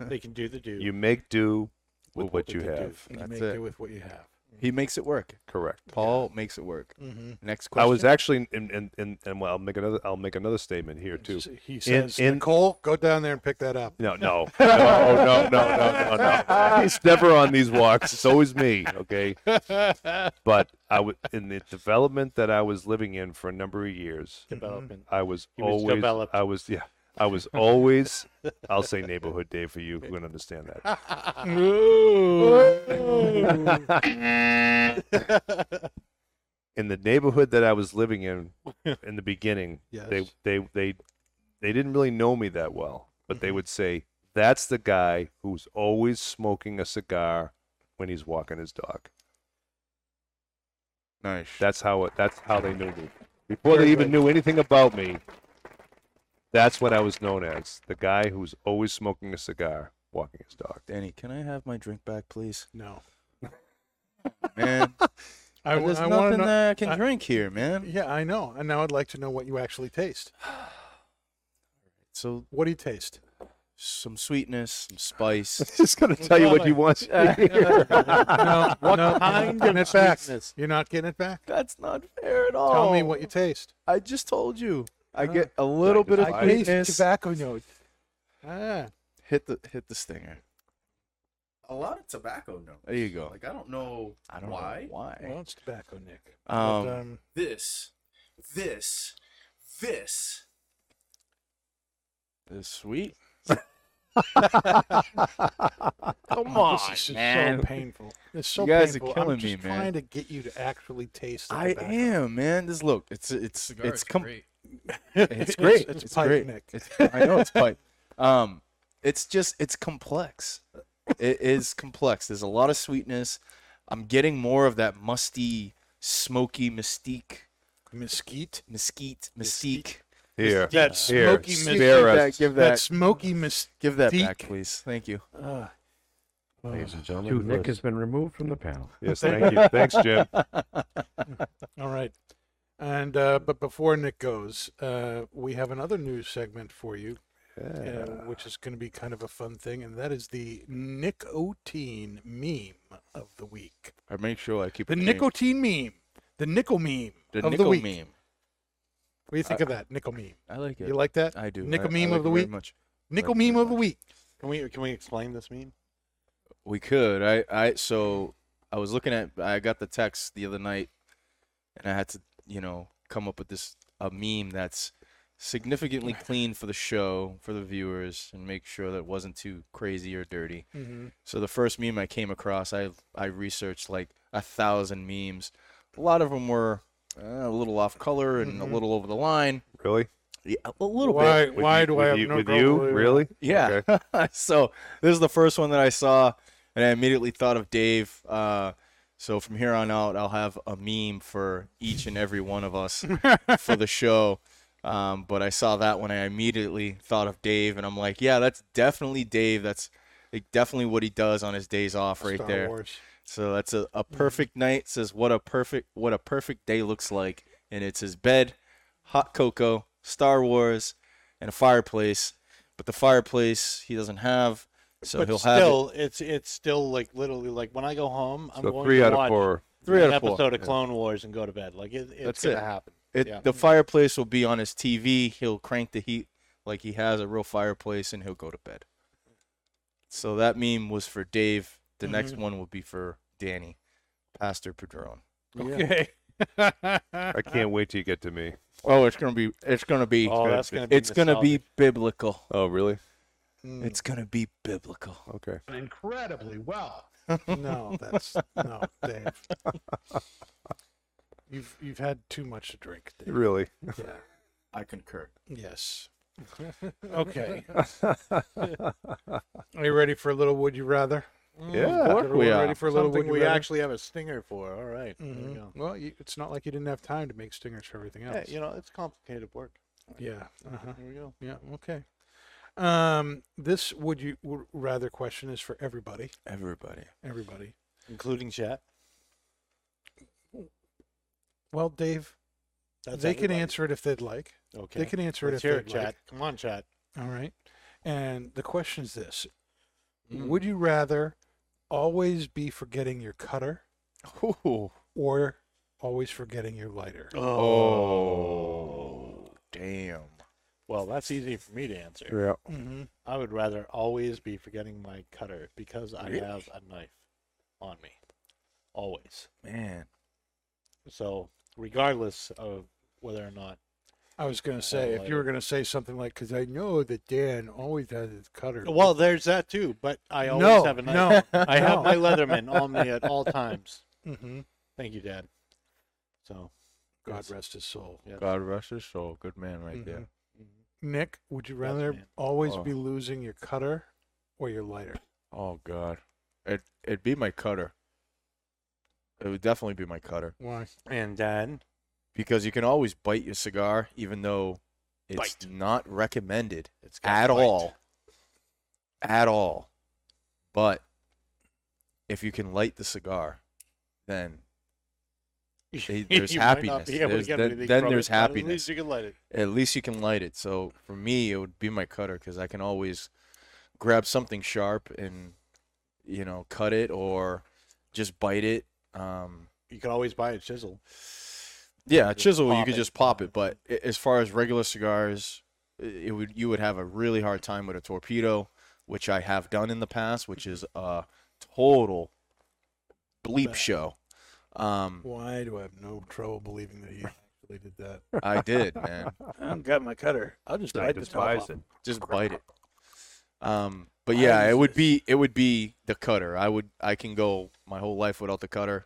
S2: they can do the do.
S3: You make do with
S2: With
S3: what
S2: what
S3: you
S2: they do.
S3: have.
S1: You
S4: That's
S1: make
S4: it.
S1: do with what you have.
S4: He makes it work.
S3: Correct.
S4: Paul makes it work.
S1: Mm-hmm.
S4: Next question.
S3: I was actually in, in, in, and well, I'll make another I'll make another statement here too.
S1: He says,
S3: in-
S1: Nicole, go down there and pick that up.
S3: No, no, no, no, no, no, no, no. He's never on these walks. It's always me. Okay. But I was in the development that I was living in for a number of years.
S2: Development.
S3: I was
S2: He was
S3: always
S2: developed.
S3: I was yeah. I was always I'll say neighborhood day for you who can understand that. in the neighborhood that I was living in in the beginning, they
S1: Yes.
S3: they they they didn't really know me that well, but they mm-hmm. would say that's the guy who's always smoking a cigar when he's walking his dog.
S4: nice.
S3: That's how it, that's how they knew me. Before they even knew anything about me, that's what I was known as, the guy who's always smoking a cigar, walking his dog.
S4: Danny, can I have my drink back, please?
S1: No.
S4: Man,
S1: I,
S4: there's
S1: I
S4: nothing
S1: know.
S4: that I can
S1: I-
S4: drink here, man.
S1: Yeah, I know. And now I'd like to know what you actually taste.
S4: So
S1: What do you taste?
S4: some sweetness, some spice.
S3: I'm Just gonna tell you what you want to hear.
S1: no,
S2: What
S1: no,
S2: kind
S1: getting
S2: of
S1: it back.
S2: sweetness?
S1: You're not getting it back.
S4: That's not fair at all.
S1: Tell me what you taste.
S4: I just told you. I
S1: Ah.
S4: get a little bit of
S1: I taste
S4: sweetness.
S1: tobacco note. Ah,
S4: Hit the hit the stinger.
S5: A lot of tobacco notes.
S4: There you go.
S5: Like I don't know
S4: I don't
S5: why.
S4: know why.
S1: well, it's tobacco, Nick.
S4: Um,
S1: but, um,
S5: This, this, this.
S4: It's sweet.
S2: Come
S1: oh,
S2: on,
S1: this is
S2: man.
S1: so painful. It's so
S4: You guys are
S1: painful. I'm
S4: killing
S1: just
S4: me, man.
S1: trying to get you to actually taste the
S4: I
S1: tobacco.
S4: am, man. This look, it's it's
S5: Cigar
S4: it's
S5: is
S4: com-
S5: great.
S4: It's great.
S1: It's,
S4: It's
S1: pipe,
S4: great.
S1: Nick.
S4: It's, I know it's pipe. Um, it's just it's complex. It is complex. There's a lot of sweetness. I'm getting more of that musty, smoky mystique,
S1: Mesquite.
S4: mesquite, mystique.
S3: Here.
S1: That
S3: Here.
S1: smoky
S4: Give that, give
S1: that
S4: that,
S1: smoky mis-
S4: give that back, please. Thank you.
S1: uh,
S6: Ladies and gentlemen, Nick has been removed from the panel.
S3: Yes, thank you. Thanks, Jim.
S1: All right. And uh, but before Nick goes, uh, we have another news segment for you, uh, which is going to be kind of a fun thing, and that is the nicotine meme of the week.
S4: I make sure I keep
S1: The
S4: it clean.
S1: nicotine meme, the nickel meme
S4: the
S1: of
S4: nickel
S1: the week.
S4: meme.
S1: What do you think of that nickel meme?
S4: I like it.
S1: You like that?
S4: I do.
S1: Nickel
S4: I- I
S1: meme
S4: like
S1: of the
S4: it very
S1: week.
S4: Much.
S1: Nickel meme
S4: very
S1: of the week.
S2: Can we can we explain this meme?
S4: We could. I I so I was looking at I got the text the other night and I had to, you know, come up with this a meme that's significantly clean for the show, for the viewers and make sure that it wasn't too crazy or dirty.
S1: Mm-hmm.
S4: So the first meme I came across, I I researched like a thousand memes. A lot of them were uh, a little off color and
S1: Mhm.
S4: a little over the line.
S3: Really?
S4: Yeah, a little bit.
S1: Why?
S3: With
S1: Why
S3: you,
S1: do I have
S3: you,
S1: no
S3: with you?
S1: believing
S3: Really?
S4: Yeah.
S3: Okay.
S4: so this is the first one that I saw, and I immediately thought of Dave. Uh, so from here on out, I'll have a meme for each and every one of us for the show. Um, but I saw that when I immediately thought of Dave, and I'm like, yeah, that's definitely Dave. That's like, definitely what he does on his days off, right
S1: Star
S4: there.
S1: Wars.
S4: So that's a, a perfect night. Says what a perfect what a perfect day looks like, and it's his bed, hot cocoa, Star Wars, and a fireplace. But the fireplace he doesn't have, so
S2: but
S4: he'll have it.
S2: still, it's it's still like literally like when I go home, I'm
S3: So
S2: going
S3: three
S2: to
S3: out of
S2: watch
S3: four.
S4: Three
S2: an
S4: out of four.
S2: episode of Clone Wars and go to bed. Like it, it's
S4: That's
S2: gonna
S4: it.
S2: happen.
S4: It,
S2: yeah.
S4: The fireplace will be on his TV. He'll crank the heat like he has a real fireplace, and he'll go to bed. So that meme was for Dave. The next
S1: Mhm.
S4: one will be for Danny, Pastor Padron.
S1: Okay.
S3: I can't wait till you get to me.
S4: Oh, it's gonna be. It's gonna be.
S2: Oh, that's gonna be.
S4: it's gonna be biblical.
S3: Oh, really?
S1: Mm,
S4: It's gonna be biblical.
S3: Okay.
S6: Incredibly well.
S1: no, that's no, Dave. You've you've had too much to drink, Dave.
S3: Really?
S1: Yeah.
S5: I concur.
S1: Yes. Okay. Are you ready for a little would you rather?
S3: Yeah.
S4: course
S1: Everyone
S4: we are.
S1: ready for a little
S2: Something
S1: would you
S2: we
S1: rather?
S2: actually have a stinger for. All right. There we
S1: Mhm.
S2: go.
S1: Well, you, it's not like you didn't have time to make stingers for everything else.
S2: Yeah,
S1: else.
S2: you know, it's complicated work.
S1: Yeah. Uh-huh.
S2: Here we go.
S1: Yeah. Okay. Um, this would you would rather question is for everybody.
S4: Everybody.
S1: Everybody.
S2: Including chat.
S1: Well, Dave,
S2: That's
S1: they can answer it if they'd like.
S2: Okay.
S1: They can answer it
S2: Let's
S1: if
S2: hear
S1: they'd
S2: it, chat.
S1: like.
S2: Come on, chat.
S1: All right. And the question is this:
S2: Mm.
S1: Would you rather always be forgetting your cutter
S4: Ooh.
S1: or always forgetting your lighter?
S4: Oh. Damn.
S2: Well, that's easy for me to answer.
S3: Yeah.
S1: Mm-hmm.
S2: I would rather always be forgetting my cutter because I
S4: Really?
S2: have a knife on me. Always.
S4: Man.
S2: So, regardless of whether or not.
S1: I was going to say, if you were going to say something like, because I know that Dan always has his cutter.
S2: Well, there's that too, but I always
S1: no,
S2: have a knife.
S1: no,
S2: I have my Leatherman on me at all times.
S1: Mm-hmm.
S2: Thank you, Dad. So,
S1: God
S2: yes.
S1: rest his soul.
S2: yes.
S4: God rest his soul. Good man right there.
S1: Nick, would you rather
S2: man.
S1: always
S4: Oh.
S1: be losing your cutter or your lighter?
S4: Oh God. It it'd be my cutter. It would definitely be my cutter
S1: Why?
S2: And Dad,
S4: because you can always bite your cigar, even though it's
S2: Bite.
S4: not recommended
S2: it's got
S4: at
S2: bite.
S4: all. At all. But if you can light the cigar, then They- there's
S2: You might not
S4: happiness.
S2: be able to
S4: There's- then- then there's
S2: it, but At
S4: happiness.
S2: least you can light it.
S4: at least you can light it. So for me, it would be my cutter because I can always grab something sharp and you know cut it or just bite it. Um,
S2: You can always buy a chisel.
S4: yeah, a chisel you could
S2: it.
S4: just pop it, but as far as regular cigars, it would you would have a really hard time with a torpedo, which I have done in the past, which is a total bleep show. Um,
S1: Why do I have no trouble believing that he actually did that?
S4: I did, man.
S1: I don't got my cutter. I'll just
S3: I
S1: bite the top
S3: despise
S1: off.
S3: it.
S4: just bite it. Um, but yeah, it would be it would be the cutter. I would I can go my whole life without the cutter.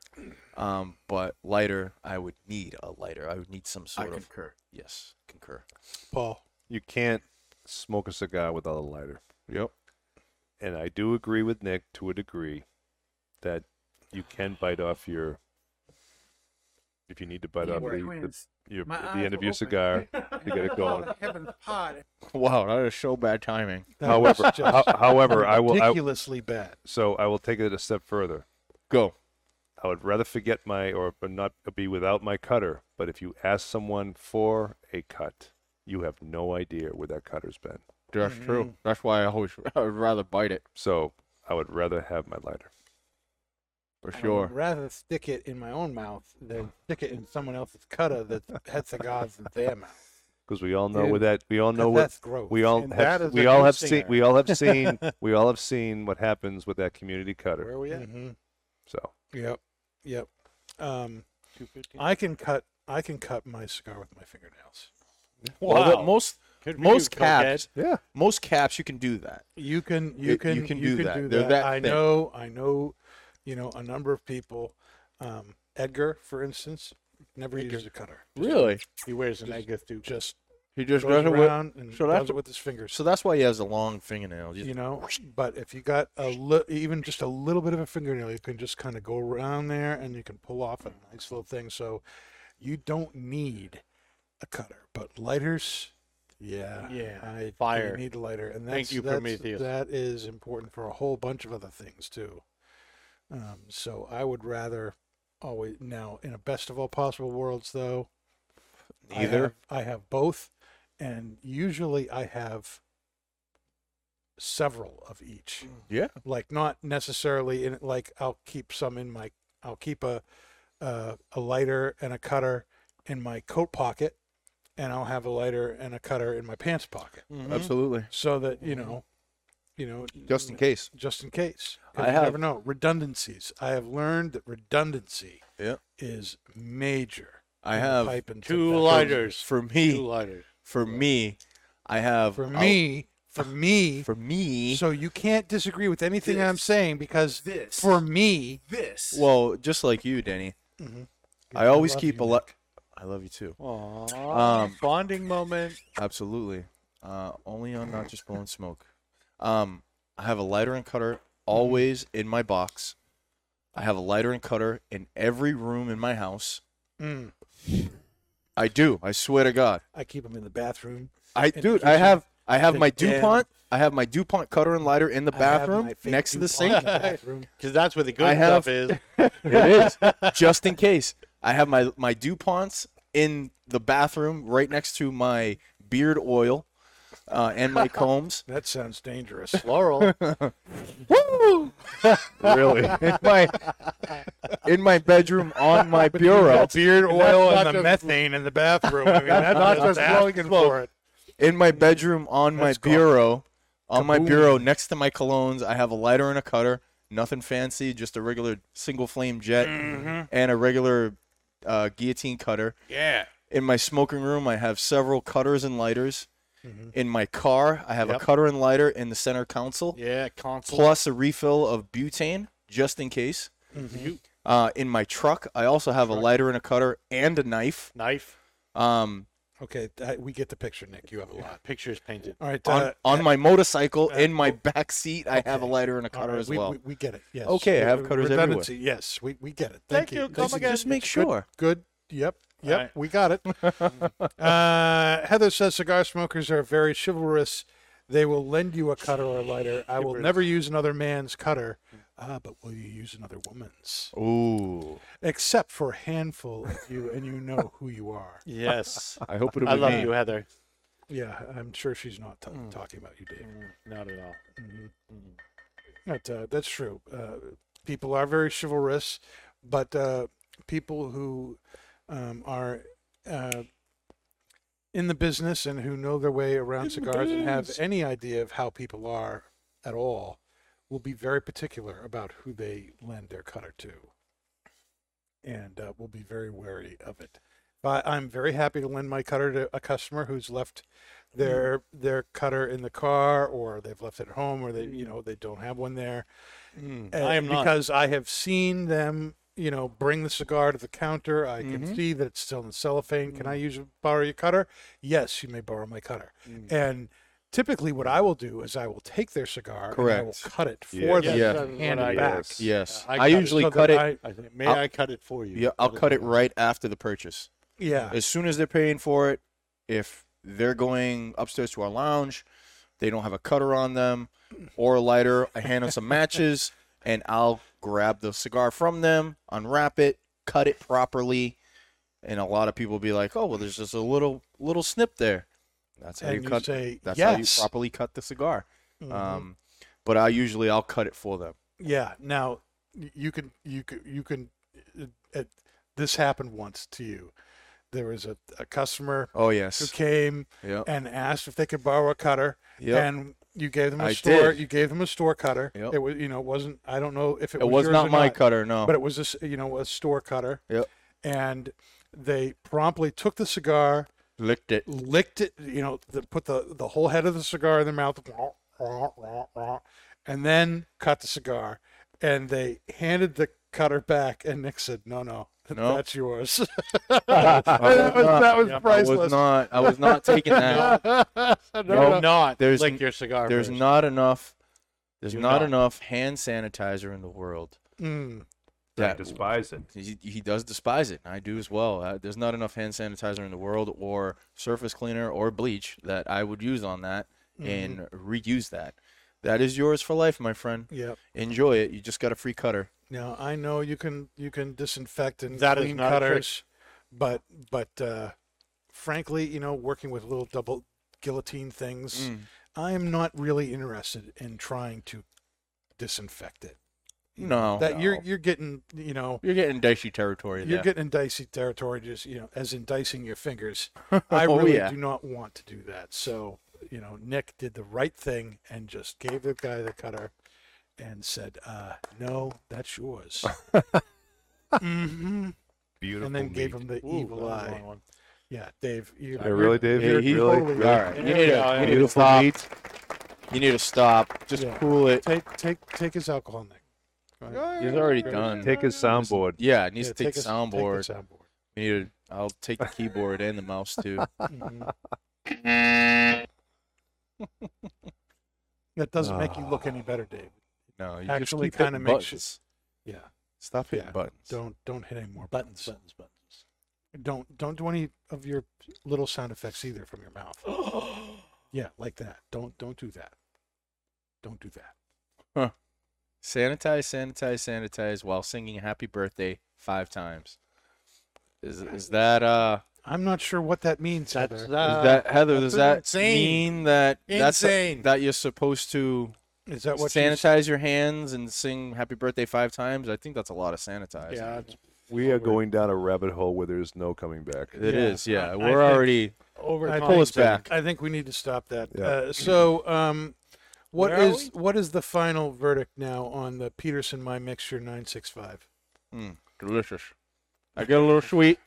S4: Um, but lighter, I would need a lighter. I would need some
S5: I
S4: sort of
S5: concur.
S4: yes, concur.
S1: Paul.
S3: You can't smoke a cigar without a lighter.
S4: Yep.
S3: And I do agree with Nick to a degree that you can bite off your if you need to bite
S1: Yeah,
S3: off the, the, your, the end of your
S1: open.
S3: cigar to get it going.
S1: Heaven's pot.
S4: Wow, that is so bad timing.
S1: That
S3: However, ho- however, I will. I,
S1: ridiculously bad.
S3: so I will take it a step further.
S4: Go.
S3: I would rather forget my or not be without my cutter. But if you ask someone for a cut, you have no idea where that cutter's been.
S4: That's mm-hmm. true. That's why I always I would rather bite it
S3: So I would rather have my lighter.
S4: For
S1: I
S4: sure.
S1: would rather stick it in my own mouth than stick it in someone else's cutter that had cigars in their mouth.
S3: because we all know
S1: Dude,
S3: where that we all know what
S1: that's gross.
S3: we all
S2: And
S3: have
S2: that is
S3: we
S2: a
S3: all
S2: good
S3: have seen
S2: singer.
S3: we all have seen we all have seen what happens with that community cutter.
S2: Where are we at?
S1: hmm
S3: So
S1: Yep. Yep. Um,
S2: 250.
S1: I can cut. I can cut my cigar with my fingernails.
S4: Well, the-
S2: Wow.
S4: most
S2: Good for
S4: most
S2: you,
S4: caps,
S3: yeah,
S4: most caps you can do that.
S1: You can. You
S4: You-
S1: can.
S4: you can do that.
S1: do
S4: They're
S1: that.
S4: that
S1: I
S4: thin.
S1: know. I know. You know a number of people. Um, Edgar, for instance, never uses a cutter.
S4: Really?
S2: He wears an egg suit.
S1: Just
S4: He just
S1: goes
S4: does it with.
S1: around and
S4: so
S1: does it with his fingers.
S4: So that's why he has a long fingernail. Just-
S1: you know but if you got a li- even just a little bit of a fingernail you can just kind of go around there and you can pull off a nice little thing so you don't need a cutter but lighters yeah
S2: Yeah,
S1: I,
S2: fire.
S1: you need a lighter and that's,
S2: Thank you,
S1: that's-
S2: Prometheus.
S1: that is important for a whole bunch of other things too um, so i would rather always now in a best of all possible worlds though I
S4: Neither.
S1: have, I have both, and usually I have several of each.
S4: Yeah.
S1: Like not necessarily in like I'll keep some in my I'll keep a uh, a lighter and a cutter in my coat pocket, and I'll have a lighter and a cutter in my pants pocket,
S4: Absolutely.
S1: so that you know, you know,
S4: Just in case.
S1: just in case. 'Cause
S4: I
S1: you
S4: have-
S1: never know redundancies. I have learned that redundancy
S4: Yeah.
S1: is major.
S4: I
S1: in the
S4: have
S1: pipe and
S2: Two
S1: tobacco
S2: lighters.
S4: For me.
S2: Two
S4: me,
S2: lighters.
S4: for me, I have
S1: For
S4: I'll-
S1: me, for me,
S4: For me,
S1: so you can't disagree with anything I'm
S5: This.
S1: saying because
S5: This.
S1: for me,
S5: This.
S4: well, just like you, Denny,
S1: Mhm.
S4: I always
S1: love
S4: keep
S1: you,
S4: a lot. I love you too.
S2: Aww.
S4: Um,
S2: bonding moment.
S4: Absolutely. Uh, only on not just blowing smoke. Um, I have a lighter and cutter always in my box. I have a lighter and cutter in every room in my house.
S1: Mm.
S4: I do. I swear to God.
S1: I keep them in the bathroom.
S4: I
S1: the
S4: dude. I have. I have my
S1: den.
S4: DuPont. I have my DuPont cutter and lighter in the bathroom
S1: my fake
S4: next to the sink.
S1: bathroom.
S2: Because that's where the good
S4: I have-
S2: stuff is.
S4: it is just in case. I have my my DuPonts in the bathroom right next to my beard oil uh, and my combs.
S1: That sounds dangerous.
S2: Laurel.
S4: Woo! really? In my in my bedroom on my bureau.
S1: Beard oil
S2: not
S1: and the
S2: just-
S1: methane in the bathroom. I mean, that's
S2: not
S1: just
S2: just blowing
S1: for it.
S4: In my bedroom on my
S1: That's called
S4: bureau. On my
S1: kaboom.
S4: bureau next to my colognes, I have a lighter and a cutter. Nothing fancy, just a regular single flame jet and a regular uh, guillotine cutter.
S1: Yeah.
S4: In my smoking room, I have several cutters and lighters.
S1: Mhm.
S4: In my car, I have
S2: Yep.
S4: a cutter and lighter in the center console,
S2: Yeah, console.
S4: plus a refill of butane just in case.
S2: You-
S4: Uh, in my truck, I also have a lighter and a cutter and a knife.
S2: knife.
S4: Um,
S1: Okay, I, we get the picture, Nick. You have a lot.
S2: Pictures painted.
S1: All right.
S4: on,
S1: uh,
S4: on my motorcycle,
S1: uh,
S4: in my back seat, I have a lighter and a cutter
S1: right,
S4: as
S1: we,
S4: well.
S1: We, we get it. Yes.
S4: Okay, I have cutters everywhere.
S1: Yes, we, we get it.
S2: Thank
S1: Thank,
S2: you,
S1: This
S2: come again.
S4: Just make
S1: good-
S4: sure.
S1: Good. Yep. Yep.
S2: right.
S1: We got it. uh, Heather says cigar smokers are very chivalrous. They will lend you a cutter or a lighter. I will never use another man's cutter. Ah, but will you use another woman's?
S4: Ooh,
S1: Except for a handful of you, and you know who you are.
S2: Yes.
S4: I hope it'll be.
S2: I love
S4: me.
S2: you, Heather.
S1: Yeah, I'm sure she's not t-
S2: Mm.
S1: talking about you, Dave.
S2: Not at all.
S1: That, uh, that's true. Uh, people are very chivalrous, but uh, people who um, are uh, in the business and who know their way around cigars and have any idea of how people are at all will be very particular about who they lend their cutter to. And uh, will be very wary of it. But I'm very happy to lend my cutter to a customer who's left their their cutter in the car or they've left it at home or they you know they don't have one there.
S2: Mm,
S1: uh,
S2: I am not.
S1: because I have seen them, you know, bring the cigar to the counter. I can
S2: Mm-hmm.
S1: see that it's still in cellophane. Can I use borrow your cutter? Yes, you may borrow my cutter.
S2: Mm.
S1: And typically what I will do is I will take their cigar and I will cut it for
S3: Yes.
S1: them
S4: Yeah.
S1: and hand it back.
S3: Yes.
S4: Yes,
S2: I
S4: I,
S2: cut it
S4: usually
S1: so
S4: cut it.
S1: I-
S2: I think, may
S4: I'll-
S2: I cut it for you?
S4: yeah, I'll cut it
S2: for-
S4: right after the purchase.
S1: Yeah.
S4: As soon as they're paying for it, if they're going upstairs to our lounge, they don't have a cutter on them or a lighter, I hand them some matches, and I'll grab the cigar from them, unwrap it, cut it properly, and a lot of people be like, "Oh, well, there's just a little little snip there." That's how
S1: and
S4: you
S1: you
S4: cut.
S1: say
S4: that's how you properly cut the cigar.
S1: Mhm.
S4: Um, but I usually I'll cut it for them.
S1: Yeah. Now you can you can you can. Uh, this happened once to you. There was a, a customer
S4: Oh yes.
S1: who came
S4: yep,
S1: and asked if they could borrow a cutter,
S4: yep.
S1: and you gave them a
S4: I
S1: store.
S4: did.
S1: You gave them a store cutter.
S4: Yep.
S1: It was you know it wasn't. I don't know if it,
S4: it was
S1: yours
S4: not my cutter, no.
S1: but it was a s- you know a store cutter.
S4: Yep.
S1: And they promptly took the cigar,
S4: Licked it.
S1: licked it, you know, the, put the the whole head of the cigar in their mouth, and then cut the cigar. And they handed the cutter back, and Nick said, "No, no,
S4: No.
S1: that's yours." That was
S4: not-
S1: that was
S4: I was
S1: priceless.
S4: not. I was not taking that.
S1: no,
S2: Do
S1: no.
S2: not
S4: There's like
S2: your cigar.
S4: There's
S2: first.
S4: not enough. There's
S2: Do
S4: not
S2: not.
S4: enough hand sanitizer in the world.
S1: Mm.
S3: I
S4: That
S3: despise it.
S4: he, he does despise it. I do as well. Uh, there's not enough hand sanitizer in the world, or surface cleaner, or bleach that I would use on that and reuse that. That is yours for life, my friend.
S1: Yep.
S4: Enjoy it. You just got a free cutter.
S1: Now I know you can you can disinfect and
S2: That is
S1: clean
S2: not a
S1: cutters, but but uh, frankly, you know, working with little double guillotine things,
S4: Mm.
S1: I am not really interested in trying to disinfect it.
S4: No,
S1: that you're you're getting you know
S4: you're getting dicey territory
S1: you're getting in dicey territory, just you know, as in dicing your fingers. I
S4: Oh,
S1: really
S4: yeah.
S1: do not want to do that. So you know, Nick did the right thing and just gave the guy the cutter and said, uh, "No, that's yours." hmm
S3: Beautiful.
S1: and then gave him the
S2: Ooh,
S1: evil
S2: that was a
S1: eye.
S2: one.
S1: Yeah, Dave. You,
S3: Yeah, really, Dave?
S4: Yeah, he-
S3: really?
S1: totally-
S3: Really?
S4: All right, you need
S2: we
S4: to, you need to stop.
S3: meat.
S4: You need to stop. Just
S1: Yeah.
S4: cool it.
S1: Take take take his alcohol, Nick.
S4: He's already done.
S3: Take his soundboard.
S4: Yeah, it needs
S1: Yeah,
S4: to take,
S1: his-
S4: soundboard.
S1: Take the soundboard.
S4: We need to, I'll take the keyboard and the mouse too.
S1: Mhm. that doesn't make you look any better, Dave.
S4: No, you
S1: Actually
S4: just
S1: kinda
S4: hitting
S1: makes you-
S4: buttons.
S1: Yeah.
S4: Stop hitting
S1: Yeah.
S4: buttons.
S1: Don't don't hit any more
S2: Buttons,
S1: buttons.
S2: buttons, buttons.
S1: Don't don't do any of your little sound effects either from your mouth. Yeah, like that. Don't don't do that. Don't do that.
S4: Sanitize, sanitize, sanitize while singing "Happy Birthday" five times. Is is that uh?
S1: I'm not sure what that means,
S2: That's
S1: Heather.
S4: Is
S2: uh,
S4: that Heather? Does that
S2: insane.
S4: mean that that's
S2: Insane.
S4: that you're supposed to
S1: Is that what you
S4: sanitize your hands and sing "Happy Birthday" five times? I think that's a lot of sanitizing.
S2: yeah, it's
S3: We are going down a rabbit hole where there's no coming back.
S4: It is.
S1: Yeah,
S4: Yeah,
S1: I- I
S4: we're
S1: think-
S4: already
S2: over
S1: I
S2: time.
S4: pull us back.
S1: I think we need to stop that.
S3: Yeah.
S1: Uh, so, um, what
S2: where
S1: is what is the final verdict now on the Peterson My Mixture 965?
S4: Mm, delicious. I get a little sweet.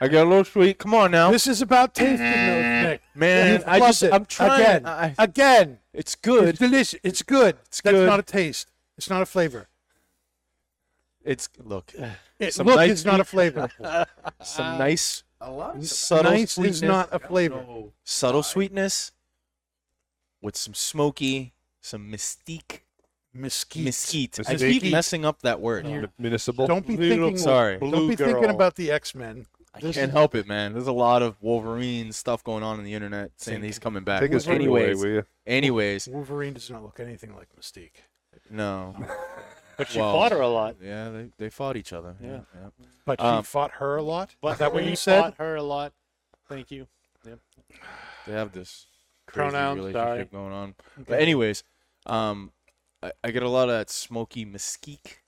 S4: I got a little sweet. Come on now,
S1: This is about tasting mm. notes, Nick.
S4: man.
S1: You've
S4: I just,
S1: it.
S4: I'm trying.
S1: Again.
S4: I,
S1: Again,
S4: it's good.
S1: It's delicious. It's good. It's That's
S4: good.
S1: not a taste. It's not a flavor.
S4: It's look
S1: It,
S4: Some
S1: look,
S4: nice
S1: it's not a flavor.
S4: some nice
S5: A lot of
S4: subtle
S1: nice
S4: sweetness.
S1: is not a flavor.
S5: Oh, no.
S4: subtle sweetness with some smoky, some mystique.
S1: Mesquite.
S4: Mesquite. I
S3: Mesquite.
S4: keep messing up that word.
S3: Mi- Municipal.
S1: Don't be thinking.
S4: Sorry.
S1: Don't be thinking about the X Men.
S4: I can't help it, man. There's a lot of Wolverine stuff going on in the internet saying he's coming back.
S3: Take his foot away,
S4: anyways,
S3: will you?
S4: anyways,
S1: Wolverine does not look anything like Mystique.
S4: no.
S2: But she
S4: Well,
S2: fought her a lot.
S4: Yeah, they, they fought each other.
S2: Yeah.
S4: yeah.
S1: But she
S4: Um,
S1: fought her a lot.
S2: But
S1: is that what
S2: he
S1: you said?
S2: fought her a lot. Thank you. Yeah.
S4: They have this crazy
S2: Pronouns,
S4: relationship
S2: sorry.
S4: going on. But anyways, um, I, I get a lot of that smoky. Mystique.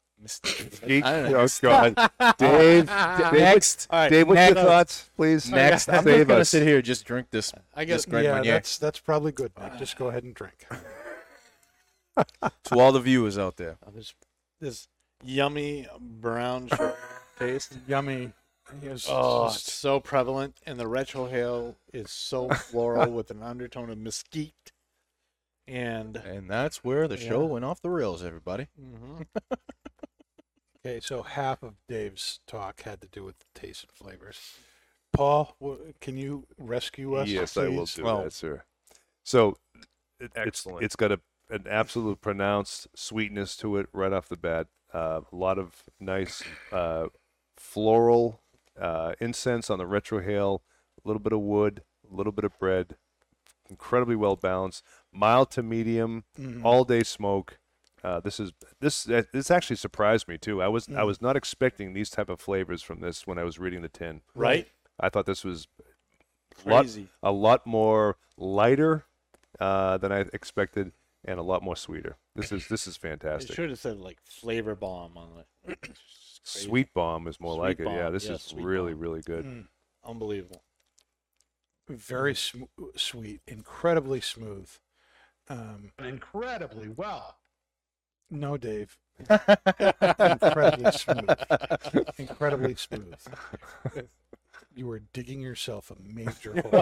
S3: Geek?
S4: I don't know.
S3: Oh, God. Dave, Dave,
S4: Next,
S2: All right.
S3: Dave, what's your
S4: next-
S3: thoughts, please?
S4: next, I'm just
S3: Save
S4: gonna
S3: us.
S4: sit here and just drink this.
S2: I
S4: this
S2: guess
S4: Grand
S1: yeah,
S4: Marnier.
S1: that's that's probably good. Nick. Just go ahead and drink.
S4: to all the viewers out there.
S2: this this yummy brown sugar taste.
S1: Yummy. Yes,
S2: Oh,
S1: just-
S2: it's so prevalent, and the retrohale is so floral with an undertone of mesquite. And
S4: And that's where the show
S2: Yeah.
S4: went off the rails, everybody.
S2: mhm.
S1: Okay, so half of Dave's talk had to do with the taste and flavors. Paul, can you rescue us?
S3: Yes, I will do
S4: Well-
S3: that, sir. So, it,
S5: Excellent.
S3: It's, it's got a an absolute pronounced sweetness to it right off the bat. Uh, a lot of nice uh, floral uh, incense on the retrohale, a little bit of wood, a little bit of bread. Incredibly well balanced, mild to medium,
S1: Mhm.
S3: all day smoke. Uh, this is this uh, this actually surprised me too. I was I
S1: Mm.
S3: was not expecting these type of flavors from this when I was reading the tin.
S2: Right?
S3: I thought this was a lot,
S2: Crazy.
S3: a lot more lighter uh, than I expected, and a lot more sweeter. This is this is
S2: It
S3: fantastic.
S2: should have said like flavor bomb on it.
S3: Sweet bomb is more
S2: Sweet
S3: like it. Yeah, this
S2: Yeah,
S3: is really
S2: bomb.
S3: really good.
S1: Mm.
S2: Unbelievable.
S1: Very sm- sweet, incredibly smooth. Um,
S6: Incredibly well.
S1: No, Dave. incredibly smooth. Incredibly smooth. You are digging yourself a major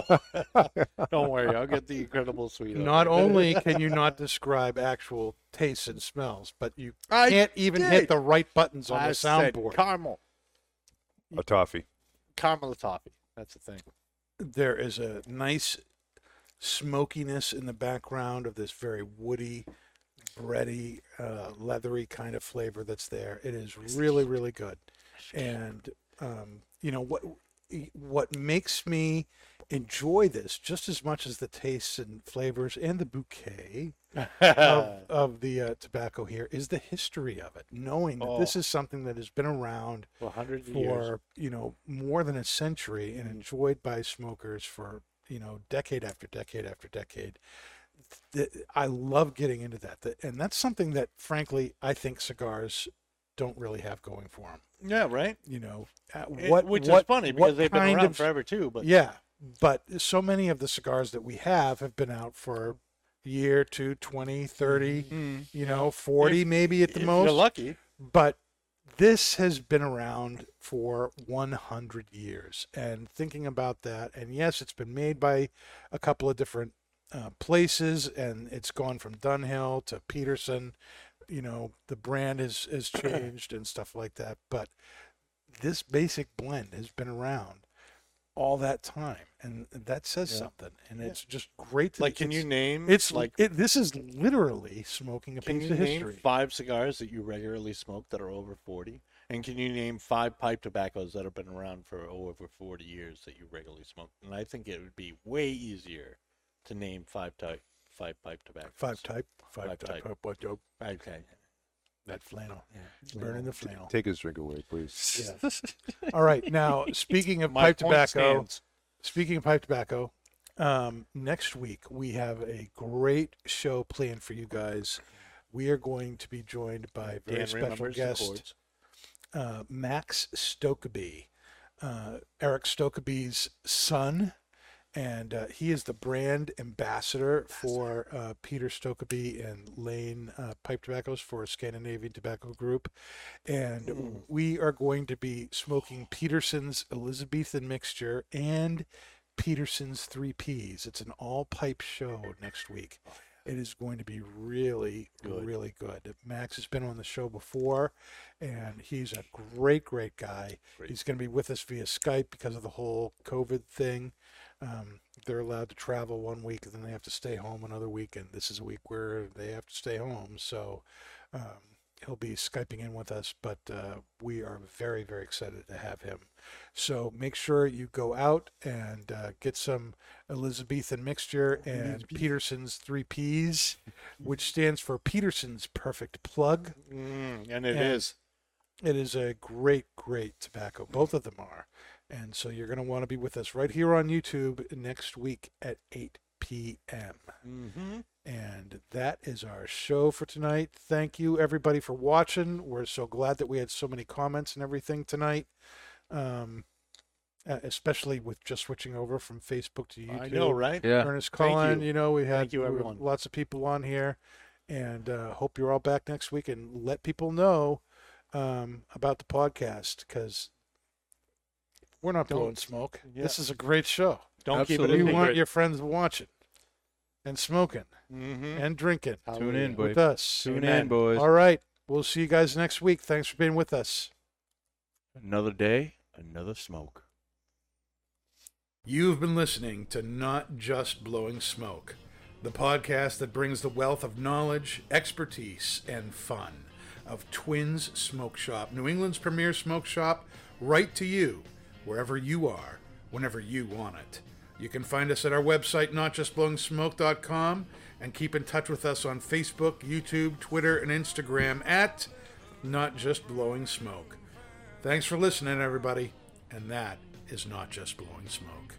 S1: hole.
S2: Don't worry, I'll get the incredible sweet. on
S1: Not
S2: it.
S1: only can you not describe actual tastes and smells, but you
S2: I
S1: can't even
S2: did.
S1: hit the right buttons on
S2: I
S1: the
S2: said
S1: soundboard.
S2: caramel,
S3: A toffee.
S2: caramel toffee. That's the thing.
S1: there is a nice smokiness in the background of this very woody, bready, uh, leathery kind of flavor that's there. It is really, really good. And um, you know what? What makes me enjoy this just as much as the tastes and flavors and the bouquet of, of the uh, tobacco here is the history of it. Knowing that this
S2: Oh.
S1: is something that has been around
S2: For years.
S1: you know more than a century and enjoyed by smokers for you know decade after decade after decade i love getting into that and that's something that frankly i think cigars don't really have going for them
S2: Yeah, right.
S1: you know uh,
S2: It-
S1: what
S2: which
S1: what-
S2: is funny because they've been around
S1: of-
S2: forever too. But
S1: yeah but so many of the cigars that we have have been out for a year two 20 30 you know 40 maybe at the
S2: if
S1: most
S2: you're lucky.
S1: but this has been around for 100 years and thinking about that and yes it's been made by a couple of different uh, places and it's gone from dunhill to peterson you know the brand has has changed and stuff like that but this basic blend has been around all that time and that says
S2: Yeah.
S1: something and it's just great
S2: Like, can you name?
S1: it's
S2: like.
S1: it, this is literally smoking a
S2: Can
S1: piece
S2: you
S1: of
S2: name
S1: history
S2: five cigars that you regularly smoke that are over forty? And can you name five pipe tobaccos that have been around for over forty years that you regularly smoke? And I think it would be way easier to name five type five pipe tobaccos.
S1: five type five,
S2: Five
S1: type,
S2: type.
S1: What joke?
S2: Okay.
S1: that flannel
S2: Yeah.
S1: burning the flannel
S3: Take his drink away, please.
S1: Yeah. All right. Now, speaking of
S2: My
S1: pipe
S2: point
S1: tobacco,
S2: stands.
S1: speaking of pipe tobacco, um, next week we have a great show planned for you guys. We are going to be joined by a very
S2: Dan
S1: special
S2: remembers the
S1: guest,
S2: chords.
S1: uh, Max Stokkebye, uh, Eric Stokkebye's son. And uh, he is the brand ambassador for uh, Peter Stokkebye and Lane uh, Pipe Tobaccos for Scandinavian Tobacco Group. And we are going to be smoking Peterson's Elizabethan mixture and Peterson's Three Ps. It's an all pipe show next week. It is going to be really,
S2: Good.
S1: really good. Max has been on the show before, and he's a great, great guy.
S2: Great.
S1: He's going to be with us via Skype because of the whole COVID thing. Um, they're allowed to travel one week, and then they have to stay home another week. And this is a week where they have to stay home. So um, he'll be Skyping in with us, but uh, we are very, very excited to have him. So make sure you go out and uh, get some Elizabethan mixture and Peterson's Three Ps, which stands for Peterson's Perfect Plug.
S2: Mm, and it
S1: And-
S2: is.
S1: It is a great, great tobacco. Both of them are. And so you're going to want to be with us right here on YouTube next week at 8 p.m.
S2: Mm-hmm.
S1: And that is our show for tonight. Thank you, everybody, for watching. We're so glad that we had so many comments and everything tonight, um, uh, especially with just switching over from Facebook to YouTube.
S2: I know, right?
S4: Yeah.
S1: Ernest
S2: Thank
S1: Cullen,
S2: you.
S1: you know, we had
S2: Thank you, everyone.
S1: lots of people on here, and uh, hope you're all back next week and let people know um, about the podcast because we're not
S2: Don't-
S1: blowing smoke.
S2: Yeah.
S1: This is a great show.
S2: Don't keep it
S4: Absolutely.
S1: We want
S2: secret.
S1: your friends watching and smoking
S2: Mhm.
S1: and drinking
S4: Tune in,
S2: Hallelujah.
S4: boy.
S1: with us.
S4: Tune
S2: Amen.
S4: in, boys.
S1: All right. We'll see you guys next week. Thanks for being with us.
S4: Another day, another smoke.
S1: You've been listening to Not Just Blowing Smoke. the podcast that brings the wealth of knowledge, expertise, and fun of Twins Smoke Shop, New England's premier smoke shop, right to you, wherever you are, whenever you want it. You can find us at our website, notjustblowingsmoke.com, and keep in touch with us on Facebook, YouTube, Twitter, and Instagram at Not Just Blowing Smoke. Thanks for listening, everybody, and that is Not Just Blowing Smoke.